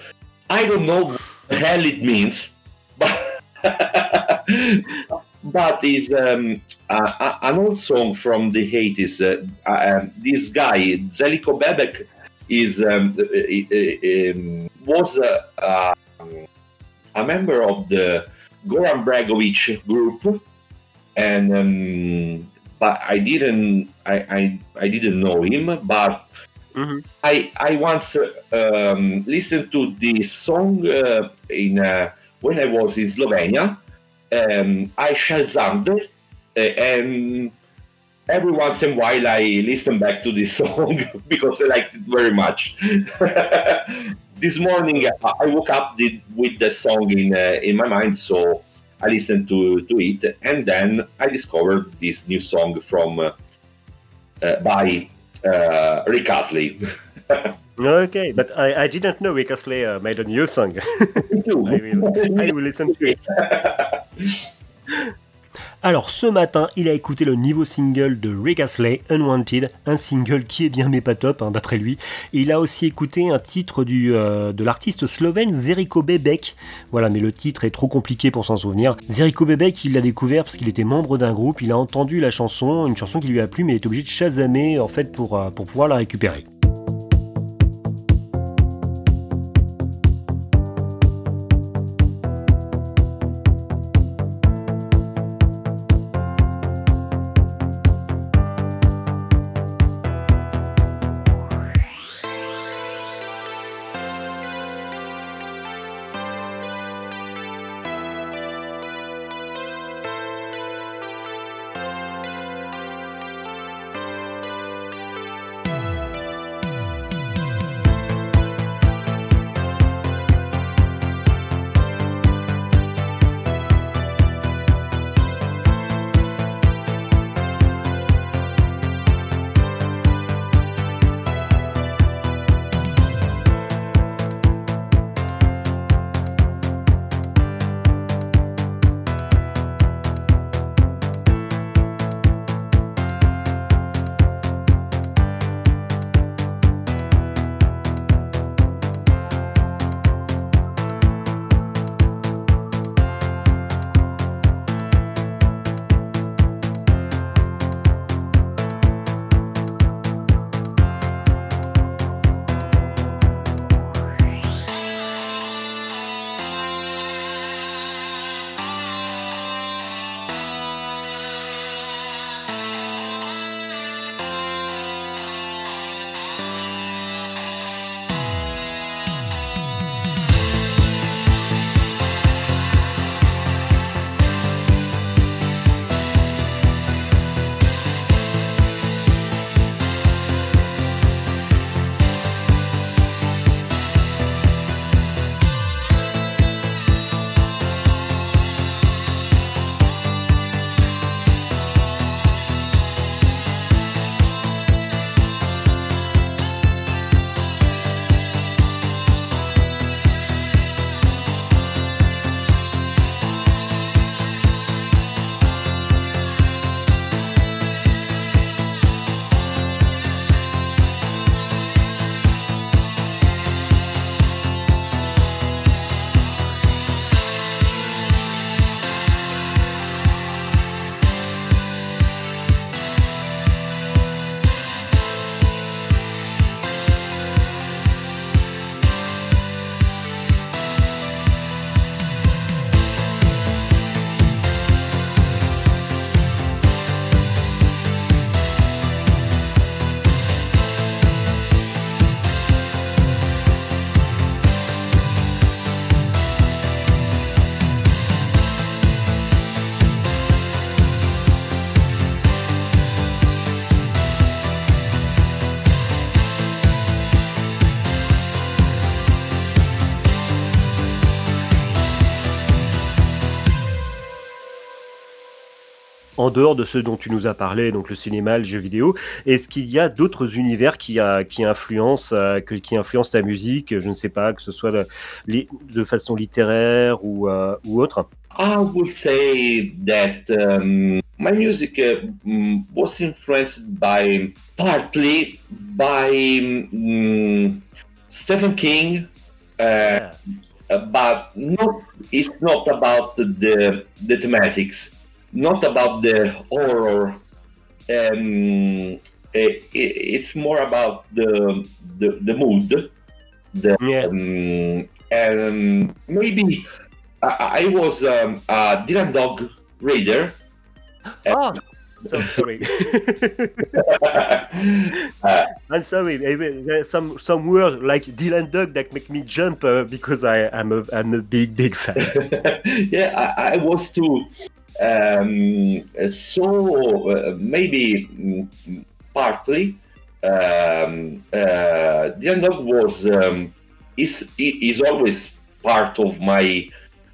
I don't know what the hell it means, but but it's um, uh, an old song from the 80s. Uh, um, this guy, Željko Bebek, is um, um was uh, a member of the Goran Bregovic group, and um, but I didn't I, I, I didn't know him, but mm-hmm. I I once um, listened to this song uh, in uh, when I was in Slovenia. Um, I Shazammed uh, and every once in a while I listen back to this song because I liked it very much. this morning I woke up with the song in uh, in my mind, so I listened to to it, and then I discovered this new song from uh, uh, by uh, Rick Astley. okay, but I, I didn't know Rick Astley uh, made a new song. I, will, I will listen to it. Alors ce matin, il a écouté le nouveau single de Rick Astley, Unwanted, un single qui est bien mais pas top hein, d'après lui. Et il a aussi écouté un titre euh, de l'artiste slovène Zeriko Bebek. Voilà, mais le titre est trop compliqué pour s'en souvenir. Zeriko Bebek, il l'a découvert parce qu'il était membre d'un groupe, il a entendu la chanson, une chanson qui lui a plu, mais il est obligé de chasamer en fait pour, euh, pour pouvoir la récupérer. En dehors de ce dont tu nous as parlé, donc le cinéma, le jeu vidéo, est-ce qu'il y a d'autres univers qui, a, qui, influencent, euh, qui influencent ta musique, je ne sais pas, que ce soit de, de façon littéraire ou, euh, ou autre? I would say that um, my music mm, was influenced by partly by um, Stephen King, uh, yeah. but not. It's not about the the thematics, not about the horror. Um, it, it's more about the the, the mood. The, yeah. Um, and maybe I, I was um, a Dylan Dog reader. Oh, so sorry. uh, I'm sorry. There's some some words like Dylan Dog that make me jump uh, because I am a I'm a big big fan. yeah, I, I, was too. Um, so uh, maybe partly um, uh, Dylan Dog was um, is is always part of my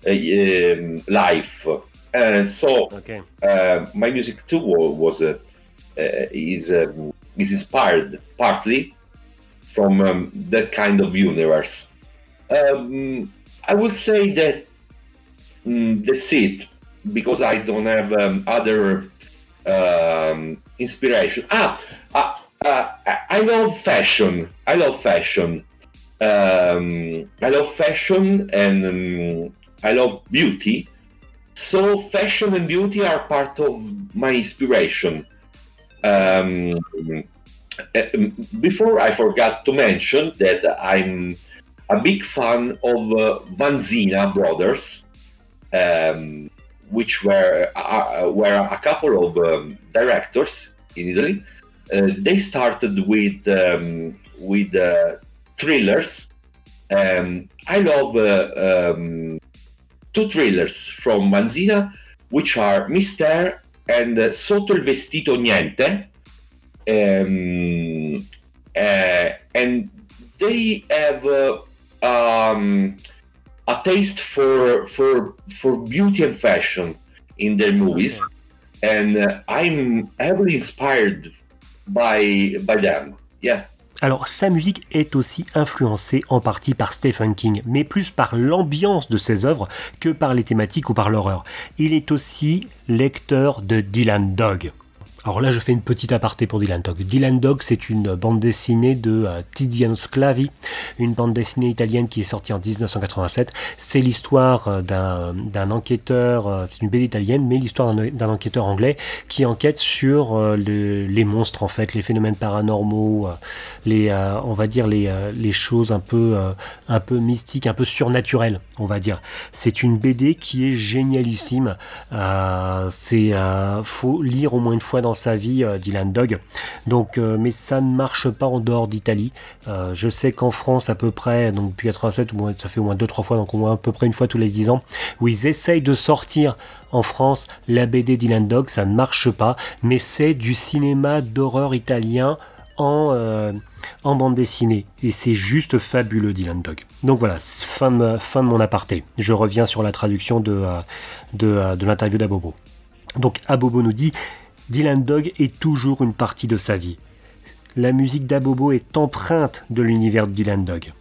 uh, um, life and so okay. uh, my music too was uh, uh, is um, is inspired partly from um, that kind of universe. Um, I would say that mm, that's it because I don't have um, other um, inspiration. Ah, uh, uh, I love fashion. I love fashion. Um, I love fashion and um, I love beauty so fashion and beauty are part of my inspiration. Um, eh, before I forgot to mention that I'm a big fan of uh, Vanzina brothers, um, which were uh, were a couple of um, directors in Italy. Uh, they started with um, with uh, thrillers. Um, I love uh, um, two thrillers from Vanzina, which are Mystère and Sotto il vestito niente. Um, uh, and they have uh, um, a taste for for for beauty and fashion in their movies, and uh, I'm heavily inspired by by them. Yeah. Alors sa musique est aussi influencée en partie par Stephen King, mais plus par l'ambiance de ses œuvres que par les thématiques ou par l'horreur. Il est aussi lecteur de Dylan Dog. Alors là, je fais une petite aparté pour Dylan Dog. Dylan Dog, c'est une bande dessinée de euh, Tiziano Sclavi, une bande dessinée italienne qui est sortie en 1987. C'est l'histoire euh, d'un enquêteur, euh, c'est une BD italienne, mais l'histoire d'un enquêteur anglais qui enquête sur les monstres, en fait, les phénomènes paranormaux, les, on va dire les, les choses un peu, un peu mystiques, un peu surnaturelles, on va dire. C'est une BD qui est génialissime. c'est faut lire au moins une fois dans sa vie, euh, Dylan Dog. Donc, euh, mais ça ne marche pas en dehors d'Italie. Euh, je sais qu'en France, à peu près, donc depuis 87, ça fait au moins 2-3 fois, donc au moins à peu près une fois tous les 10 ans, où ils essayent de sortir en France la BD Dylan Dog. Ça ne marche pas, mais c'est du cinéma d'horreur italien en, en bande dessinée. Et c'est juste fabuleux, Dylan Dog. Donc voilà, fin de, fin de mon aparté. Je reviens sur la traduction de, de, de l'interview d'Abobo. Donc Abobo nous dit Dylan Dog est toujours une partie de sa vie. La musique d'Abobo est empreinte de l'univers de Dylan Dog.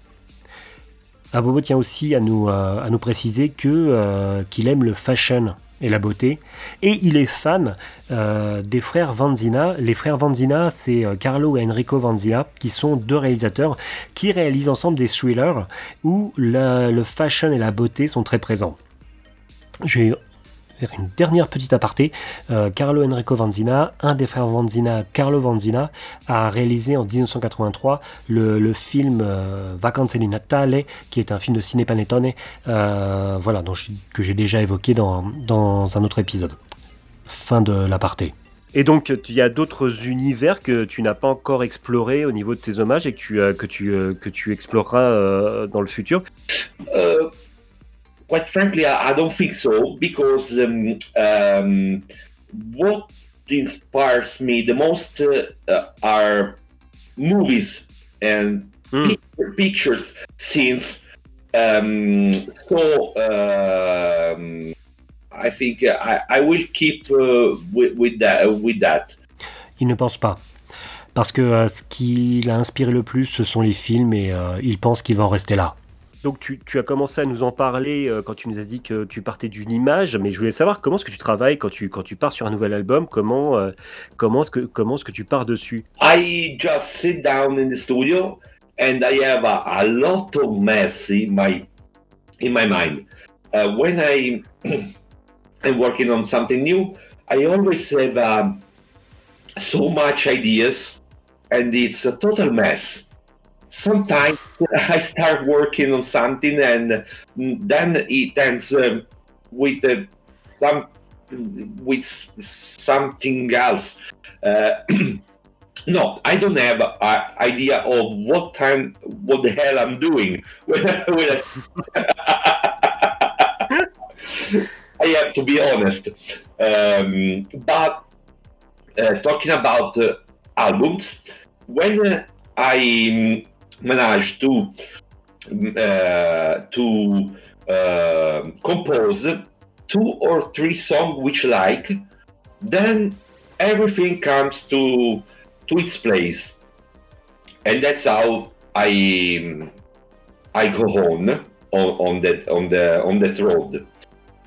Abobo tient aussi à nous, euh, à nous préciser que, euh, qu'il aime le fashion et la beauté. Et il est fan euh, des frères Vanzina. Les frères Vanzina, c'est Carlo et Enrico Vanzina, qui sont deux réalisateurs qui réalisent ensemble des thrillers où le fashion et la beauté sont très présents. Une dernière petite aparté. Euh, Carlo Enrico Vanzina, un des frères Vanzina, Carlo Vanzina, a réalisé en 1983 le, film euh, Vacanze di Natale, qui est un film de Ciné Panettone, euh, voilà, que j'ai déjà évoqué dans, dans un autre épisode. Fin de l'aparté. Et donc, il y a d'autres univers que tu n'as pas encore explorés au niveau de tes hommages et que tu, que tu, que tu exploreras dans le futur? Quite frankly, I, I, don't think so because um, um, what inspires me the most uh, uh, are movies and mm. pictures, scenes. Um, so um, I think I, I will keep uh, with, with, that, with that. Il ne pense pas. Parce que euh, ce qui l'a inspiré le plus, ce sont les films et euh, il pense qu'il va en rester là. Donc tu, as commencé à nous en parler euh, quand tu nous as dit que tu partais d'une image, mais je voulais savoir comment est-ce que tu travailles quand tu, quand tu pars sur un nouvel album, comment, euh, comment est-ce que, comment est-ce que tu pars dessus? I just sit down in the studio and I have a, lot of mess in my, in my mind. Uh, when I am working on something new, I always have um, so much ideas and it's a total mess. Sometimes I start working on something and then it ends uh, with uh, some with something else. Uh, no, I don't have an idea of what time, what the hell I'm doing. I, have to be honest. Um, but uh, talking about uh, albums, when I managed to uh, to uh, compose two or three songs which like, then everything comes to to its place, and that's how I I go on on, on that on the on that road.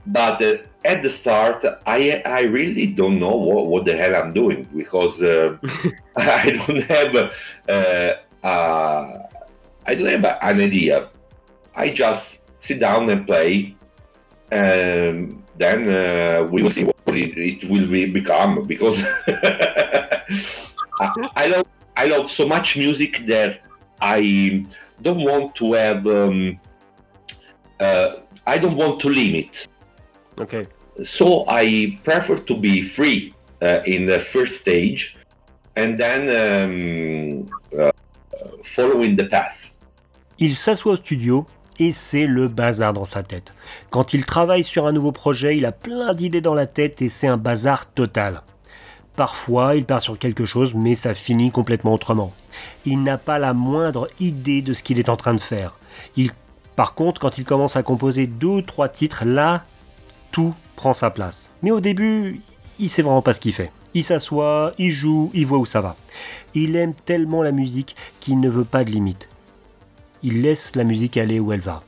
But uh, at the start, I I really don't know what, what the hell I'm doing because uh, I don't have uh, I don't have an idea. I just sit down and play, and then uh, we will see what it, it will be become. Because I, I, love I love so much music that I don't want to have. Um, uh, I don't want to limit. Okay. So I prefer to be free uh, in the first stage, and then um, uh, Il s'assoit au studio et c'est le bazar dans sa tête. Quand il travaille sur un nouveau projet, il a plein d'idées dans la tête et c'est un bazar total. Parfois, il part sur quelque chose, mais ça finit complètement autrement. Il n'a pas la moindre idée de ce qu'il est en train de faire. Il, par contre, quand il commence à composer deux ou trois titres, là, tout prend sa place. Mais au début, il sait vraiment pas ce qu'il fait. Il s'assoit, il joue, il voit où ça va. Il aime tellement la musique qu'il ne veut pas de limite il laisse la musique aller où elle va.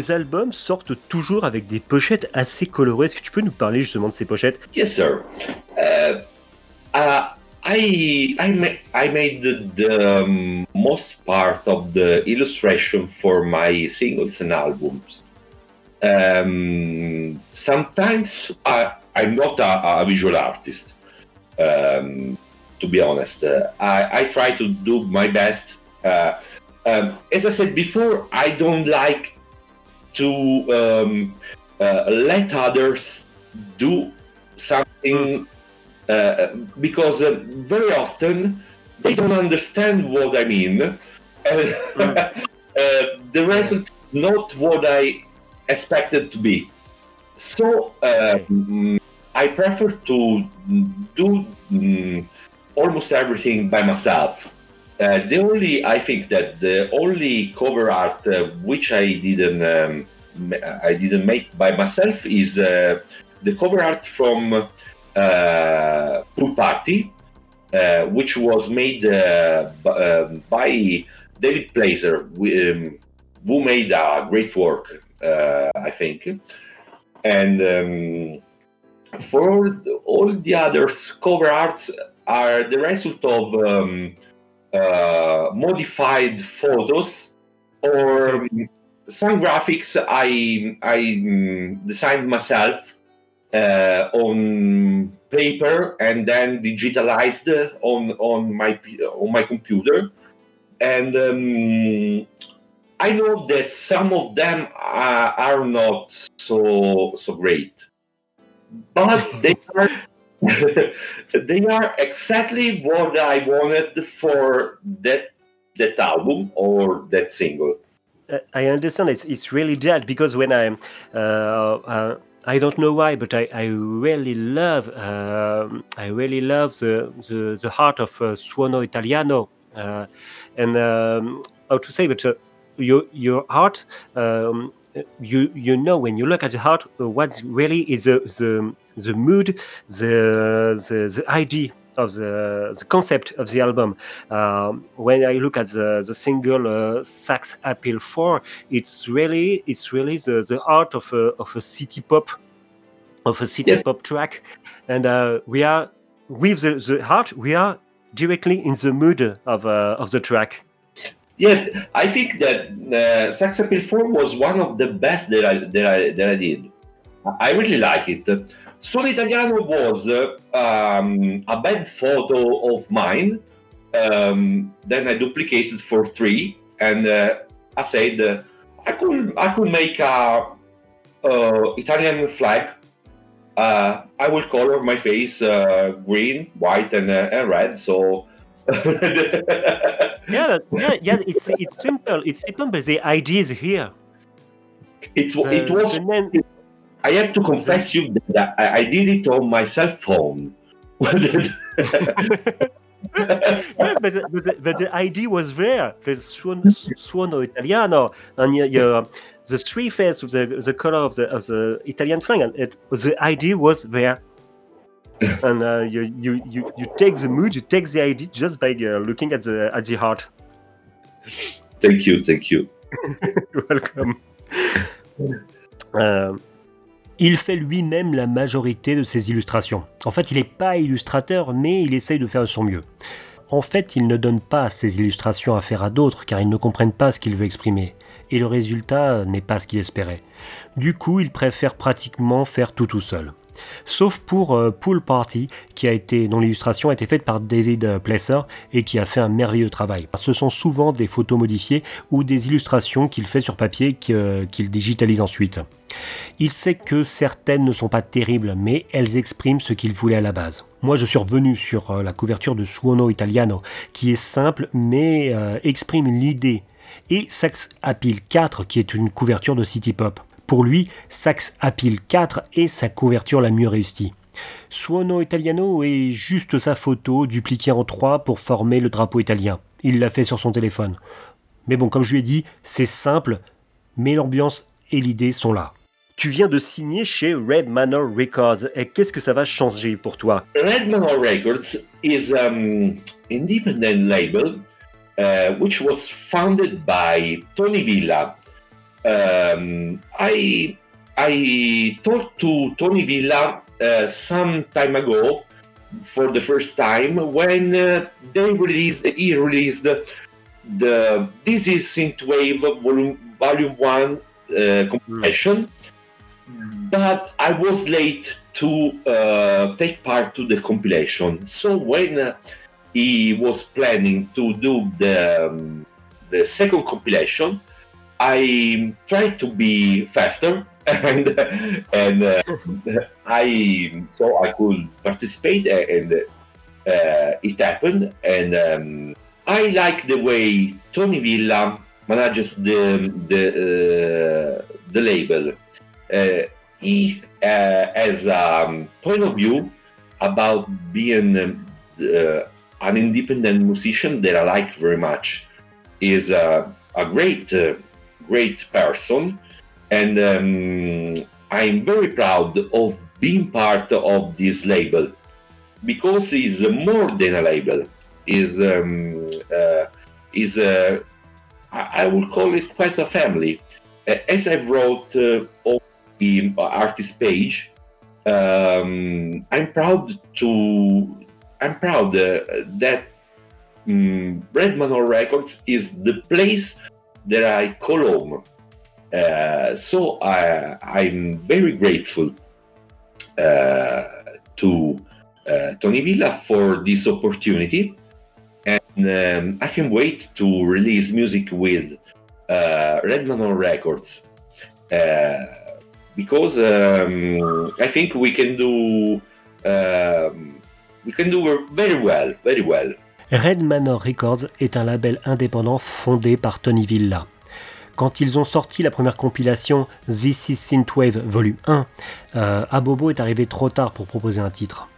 Tes albums sortent toujours avec des pochettes assez colorées. Est-ce que tu peux nous parler justement de ces pochettes? Yes, sir. Uh, uh, I I, ma- I made the, um, most part of the illustration for my singles and albums. Um, sometimes I, I'm not a, visual artist, um, to be honest. Uh, I, I try to do my best. Uh, as I said before, I don't like to um, uh, let others do something uh, because uh, very often they don't understand what I mean. Uh, uh, the result is not what I expected to be. So um, I prefer to do um, almost everything by myself. Uh, the only, I think that the only cover art uh, which I didn't, um, I didn't make by myself is uh, the cover art from uh, Pool Party, uh, which was made uh, um, by David Plazer, um, who made a great work, uh, I think. And um, for all, all the others, cover arts are the result of um, uh, modified photos or some graphics I I mm, designed myself uh, on paper and then digitalized on on my on my computer, and um, I know that some of them are, are not so so great, but they are. they are exactly what I wanted for that that album or that single. Uh, I understand it's it's really that because when I uh, uh, I don't know why, but I, I really love um I really love the the, the heart of uh, Suono Italiano uh, and um, how to say, but uh, your your heart. Um, you you know when you look at the heart, uh, what really is the the, the mood, the, the the idea of the the concept of the album. Um, when I look at the the single uh, Sax Appeal Four, it's really it's really the, the art of a of a city pop, of a city Yeah. pop track, and uh, we are with the, the heart we are directly in the mood of uh, of the track. Yeah, I think that uh, Sax Appeal 4 was one of the best that I that I that I did. I really like it. Suono Italiano was um, a bad photo of mine. Um, then I duplicated for three, and uh, I said uh, I could I could make a uh, Italian flag. Uh, I will color my face uh, green, white, and, uh, and red. So. Yeah, yeah, yeah. It's it's simple. It's simple, but the idea is here. It's, The, it was name, I have to confess you that I, I did it on my cell phone. yes, but the, but, the, but the idea was there because suono, suono italiano and you, you, the three face of the the color of the of the Italian flag and it the idea was there. and uh, you, you you you take the mood, you take the idea just by uh, looking at the at the heart. thank you, thank you. You're welcome. Euh, il fait lui-même la majorité de ses illustrations. En fait, il n'est pas illustrateur, mais il essaye de faire de son mieux. En fait, il ne donne pas ses illustrations à faire à d'autres car ils ne comprennent pas ce qu'il veut exprimer. Et le résultat n'est pas ce qu'il espérait. Du coup, il préfère pratiquement faire tout tout seul. Sauf pour euh, Pool Party, qui a été, dont l'illustration a été faite par David euh, Plesser et qui a fait un merveilleux travail. Ce sont souvent des photos modifiées ou des illustrations qu'il fait sur papier que- qu'il digitalise ensuite. Il sait que certaines ne sont pas terribles, mais elles expriment ce qu'il voulait à la base. Moi, je suis revenu sur euh, la couverture de Suono Italiano, qui est simple, mais euh, exprime l'idée, et Sax Appeal 4, qui est une couverture de City Pop. Pour lui, Sax Appeal 4 est sa couverture la mieux réussie. Suono Italiano est juste sa photo dupliquée en trois pour former le drapeau italien. Il l'a fait sur son téléphone. Mais bon, comme je lui ai dit, c'est simple, mais l'ambiance et l'idée sont là. Tu viens de signer chez Red Manor Records. Et qu'est-ce que ça va changer pour toi? Red Manor Records is an independent label uh, which was founded by Tony Villa, um, I I talked to Tony Villa uh, some time ago for the first time when uh, they released he released the, the This Is Synthwave Volume Volume One uh, compilation, but I was late to uh, take part to the compilation. So when uh, he was planning to do the um, the second compilation, I tried to be faster and and uh, I so I could participate and uh, it happened and um, I like the way Tony Villa manages the the uh, the label. Uh, he uh, has a um, point of view about being um, an independent musician that I like very much. Is a, a great great person and um, I'm very proud of being part of this label because it's more than a label. is um, uh, is uh, I would call it quite a family. Uh, as I wrote uh, the artist page, um, I'm proud to I'm proud uh, that um, Red Manor Records is the place that I call home. Uh, so I, I'm very grateful uh, to uh, Tony Villa for this opportunity, and um, I can wait to release music with uh, Red Manor Records uh, because um, I think we can do um, very well. Red Manor Records est un label indépendant fondé par Tony Villa. Quand ils ont sorti la première compilation This is Synthwave Volume 1, euh, Abobo est arrivé trop tard pour proposer un titre.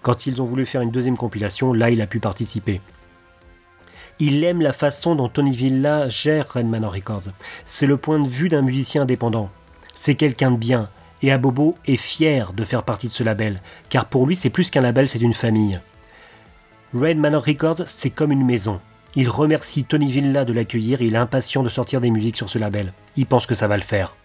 Quand ils ont voulu faire une deuxième compilation, là il a pu participer. Il aime la façon dont Tony Villa gère Red Manor Records. C'est le point de vue d'un musicien indépendant. C'est quelqu'un de bien. Et Abobo est fier de faire partie de ce label, car pour lui c'est plus qu'un label, c'est une famille. Red Manor Records, c'est comme une maison. Il remercie Tony Villa de l'accueillir et il est impatient de sortir des musiques sur ce label. Il pense que ça va le faire.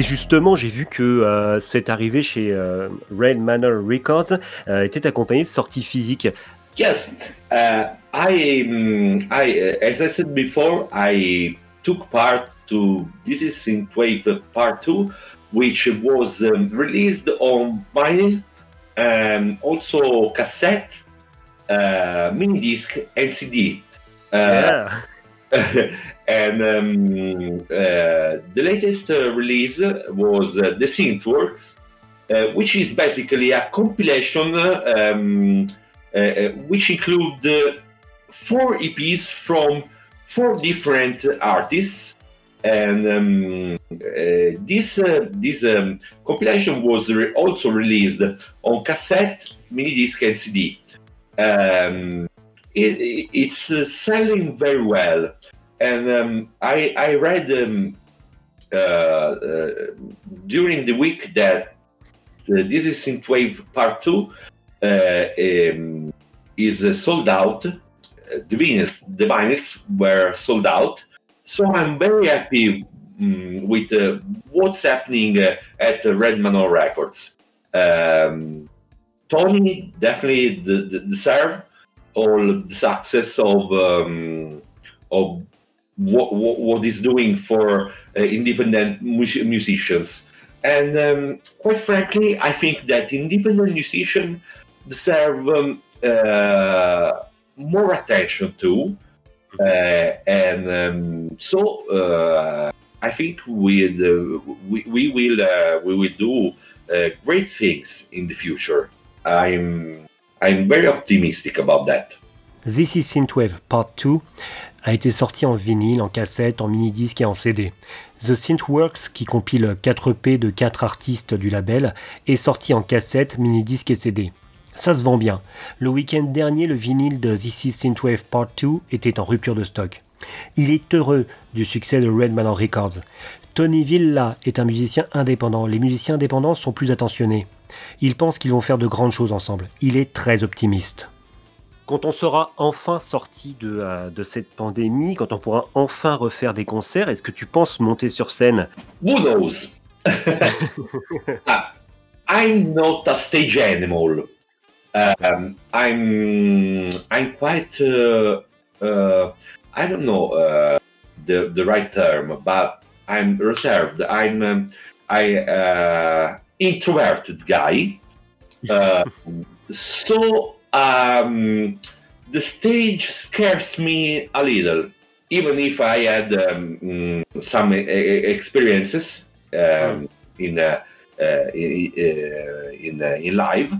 Et justement, j'ai vu que euh, cette arrivée chez euh, Red Manor Records euh, était accompagnée de sorties physiques. Yes, uh, I, um, I, uh, as I said before, I took part to This Is Synthwave Part 2, which was um, released on vinyl, um, also cassette, uh, mini disc, and CD. Uh, Yeah. and um, uh, the latest uh, release was uh, The Synthworks, uh, which is basically a compilation um, which include uh, four EPs from four different artists. And um, uh, this uh, this um, compilation was re- also released on cassette, mini disc, and CD. Um, it, it- it's uh, selling very well, and um, I I read um, uh, uh, during the week that uh, this is Synthwave Part Two uh, um, is uh, sold out. The vinyls, the vinyls were sold out, so I'm very happy mm, with what's happening at Red Manor Records. Um, Tony definitely de- de- deserve all the success of um, of what, what, what is doing for uh, independent mus- musicians. And um, quite frankly, I think that independent musicians deserve um, uh, more attention too. Uh, and um, so uh, I think we'll, uh, we, we will uh, we will do great things in the future. I'm I'm very optimistic about that. This is Synthwave Part 2 a été sorti en vinyle, en cassette, en mini-disque et en CD. The Synthworks, qui compile 4 EP de 4 artistes du label, est sorti en cassette, mini-disque et CD. Ça se vend bien. Le week-end dernier, le vinyle de This is Synthwave Part 2 était en rupture de stock. Il est heureux du succès de Red Records. Tony Villa est un musicien indépendant. Les musiciens indépendants sont plus attentionnés. Il pense qu'ils vont faire de grandes choses ensemble. Il est très optimiste. Quand on sera enfin sorti de, euh, de cette pandémie, quand on pourra enfin refaire des concerts, est-ce que tu penses monter sur scène? Who knows? Ah, I'm not a stage animal. Um, I'm I'm quite uh, uh, I don't know uh, the the right term, but I'm reserved. I'm um, I uh, introverted guy. Uh, so um, the stage scares me a little, even if I had um, mm, some experiences um, in uh, uh, in uh, in, uh, in live.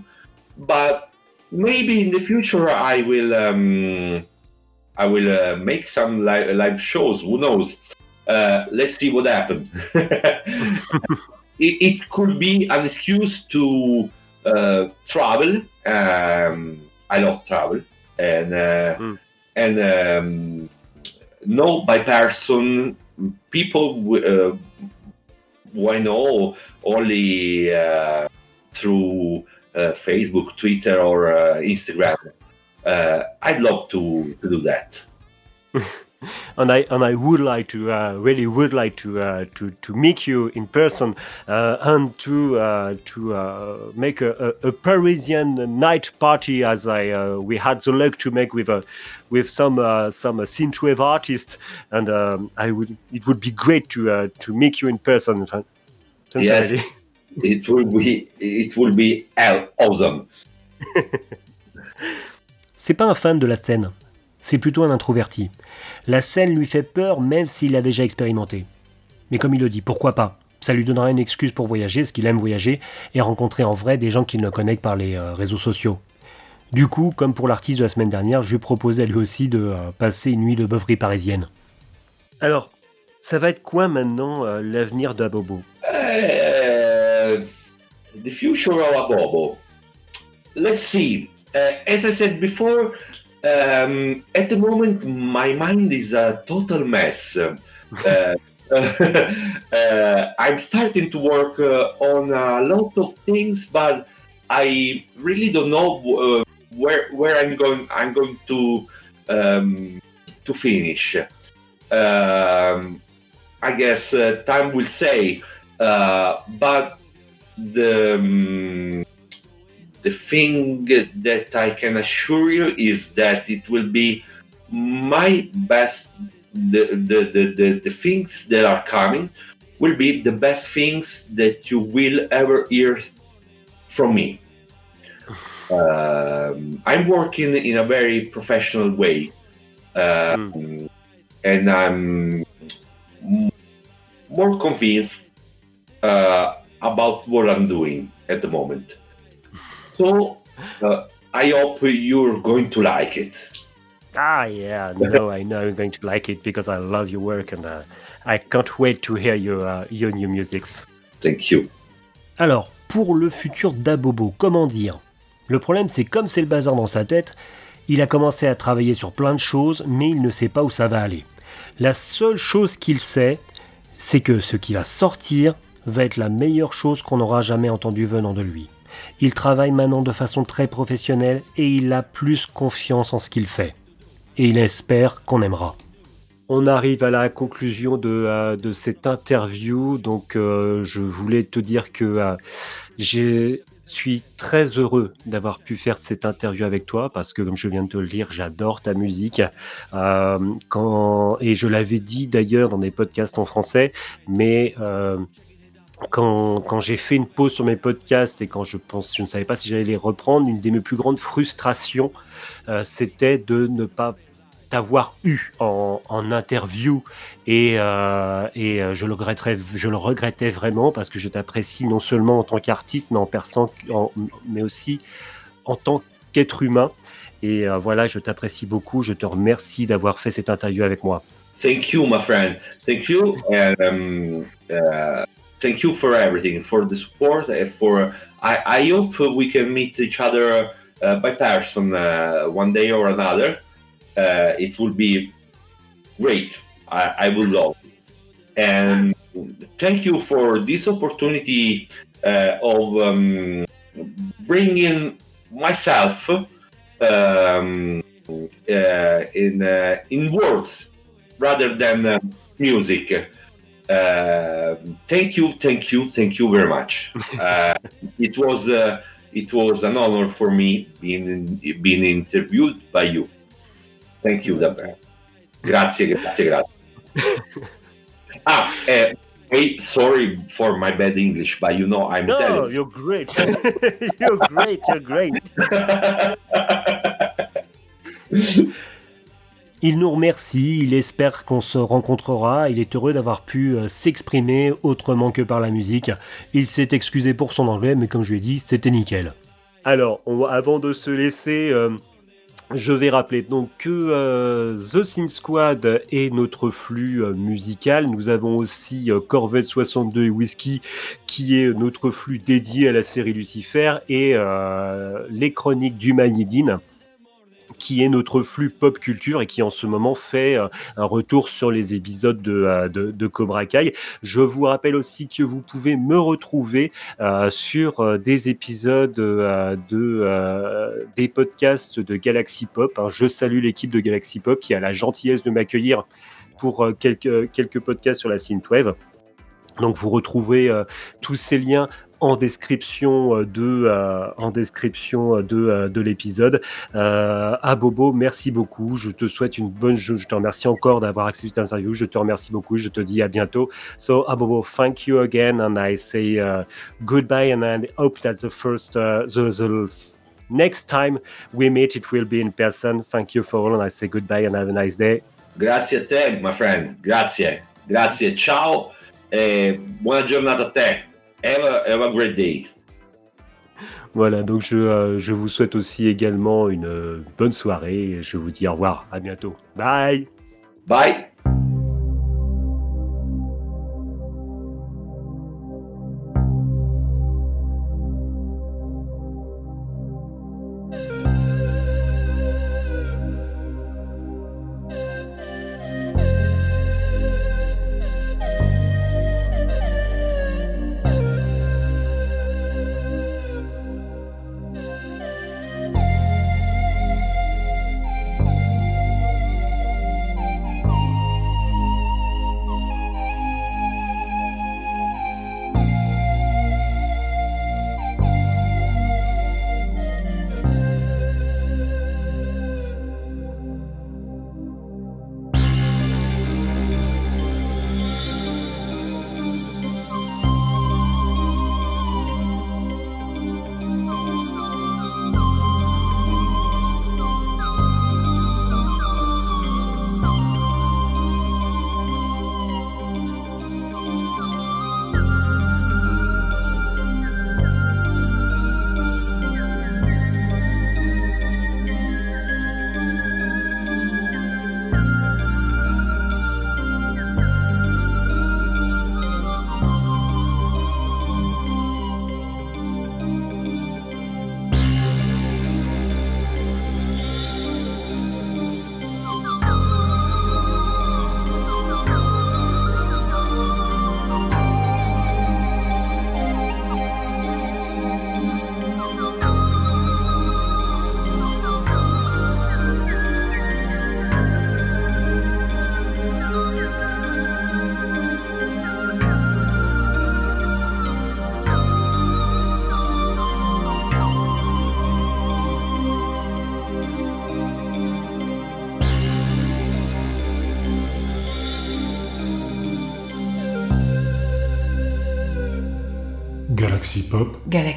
But maybe in the future I will um, I will uh, make some live, live shows. Who knows? Uh, let's see what happens. it, it could be an excuse to uh, travel. Um, I love travel, and uh, Mm. and um, know by person people uh, who I know only uh, through uh, Facebook, Twitter, or uh, Instagram. Uh, I'd love to, to do that. and I and I would like to uh, really would like to uh, to to meet you in person uh, and to uh, to uh, make a, a, a Parisian night party as I uh, we had the luck to make with a with some uh, some synthwave artists and um, I would it would be great to uh, to meet you in person. Yes. It will be it will be awesome. C'est pas un fan de la scène, c'est plutôt un introverti. La scène lui fait peur même s'il l'a déjà expérimenté. Mais comme il le dit, pourquoi pas? Ça lui donnera une excuse pour voyager, ce qu'il aime voyager, et rencontrer en vrai des gens qu'il ne connaît que par les euh, réseaux sociaux. Du coup, comme pour l'artiste de la semaine dernière, je lui proposais à lui aussi de euh, passer une nuit de beuverie parisienne. Alors, ça va être quoi maintenant euh, l'avenir d'Abobo Uh, the future of Abobo. Let's see. Uh, as I said before, um, at the moment my mind is a total mess. Uh, uh, I'm starting to work uh, on a lot of things, but I really don't know uh, where where I'm going. I'm going to um, to finish. Um, I guess uh, time will say. uh, but the um, the thing that I can assure you is that it will be my best. The the, the, the, the things that are coming will be the best things that you will ever hear from me. Um, I'm working in a very professional way, um, mm. and I'm more convinced uh, about what I'm doing at the moment. So uh, I hope you're going to like it. Ah, yeah, no, I know I'm going to like it because I love your work and uh, I can't wait to hear your, uh, your new musics. Thank you. Alors, pour le futur d'Abobo, comment dire? Le problème, c'est comme c'est le bazar dans sa tête, il a commencé à travailler sur plein de choses, mais il ne sait pas où ça va aller. La seule chose qu'il sait, c'est que ce qui va sortir va être la meilleure chose qu'on aura jamais entendu venant de lui. Il travaille maintenant de façon très professionnelle et il a plus confiance en ce qu'il fait. Et il espère qu'on aimera. On arrive à la conclusion de, euh, cette interview, donc euh, je voulais te dire que euh, j'ai suis très heureux d'avoir pu faire cette interview avec toi parce que, comme je viens de te le dire, j'adore ta musique. Et je l'avais dit d'ailleurs dans des podcasts en français, mais quand, j'ai fait une pause sur mes podcasts et quand je pense, je ne savais pas si j'allais les reprendre, une des mes plus grandes frustrations, euh, c'était de ne pas t'avoir eu en, interview et, euh, euh, je, le regretterais, je le regrettais vraiment parce que je t'apprécie non seulement en tant qu'artiste mais, en mais aussi en tant qu'être humain. Et voilà, je t'apprécie beaucoup. Je te remercie d'avoir fait cette interview avec moi. Thank you, my friend. Thank you. Um, uh, thank you for everything, for the support. And for I, I hope we can meet each other uh, by person uh, one day or another. uh, it will be great. I, I would love. And thank you for this opportunity uh, of um, bringing myself um, uh, in uh, in words rather than music. Uh, thank you, thank you, thank you very much. it was it was an honor for me being being interviewed by you. Thank you davvero. Grazie, grazie, grazie. ah, eh, hey, sorry for my bad English, but you know I'm no, Italian. you're great. you're great. You're great. Il nous remercie, il espère qu'on se rencontrera, il est heureux d'avoir pu euh, s'exprimer autrement que par la musique. Il s'est excusé pour son anglais, mais comme je lui ai dit, c'était nickel. Alors, avant de se laisser, euh, je vais rappeler donc que euh, The Sin Squad est notre flux musical. Nous avons aussi Corvette 62 et Whisky qui est notre flux dédié à la série Lucifer et les chroniques du Magnidine qui est notre flux pop culture et qui en ce moment fait euh, un retour sur les épisodes de, euh, de, Cobra Kai. Je vous rappelle aussi que vous pouvez me retrouver euh, sur des épisodes de, des podcasts de Galaxy Pop. Hein. Je salue l'équipe de Galaxy Pop qui a la gentillesse de m'accueillir pour quelques, quelques podcasts sur la synthwave. Donc vous retrouverez tous ces liens en description euh, de, euh, en description euh, de, de l'épisode. à Bobo, merci beaucoup. Je te souhaite une bonne journée. Je te remercie encore d'avoir accepté cette interview. Je te remercie beaucoup. Je te dis à bientôt. So, Abobo, thank you again. And I say uh, goodbye. And I hope that the first, uh, the, the next time we meet, it will be in person. Thank you for all. And I say goodbye and have a nice day. Grazie a te, my friend. Grazie. Grazie. Ciao. E buona giornata a te. Have a, great day. Voilà, donc je, euh, je, vous souhaite aussi également une euh, bonne soirée. Je vous dis au revoir, à bientôt. Bye. Bye.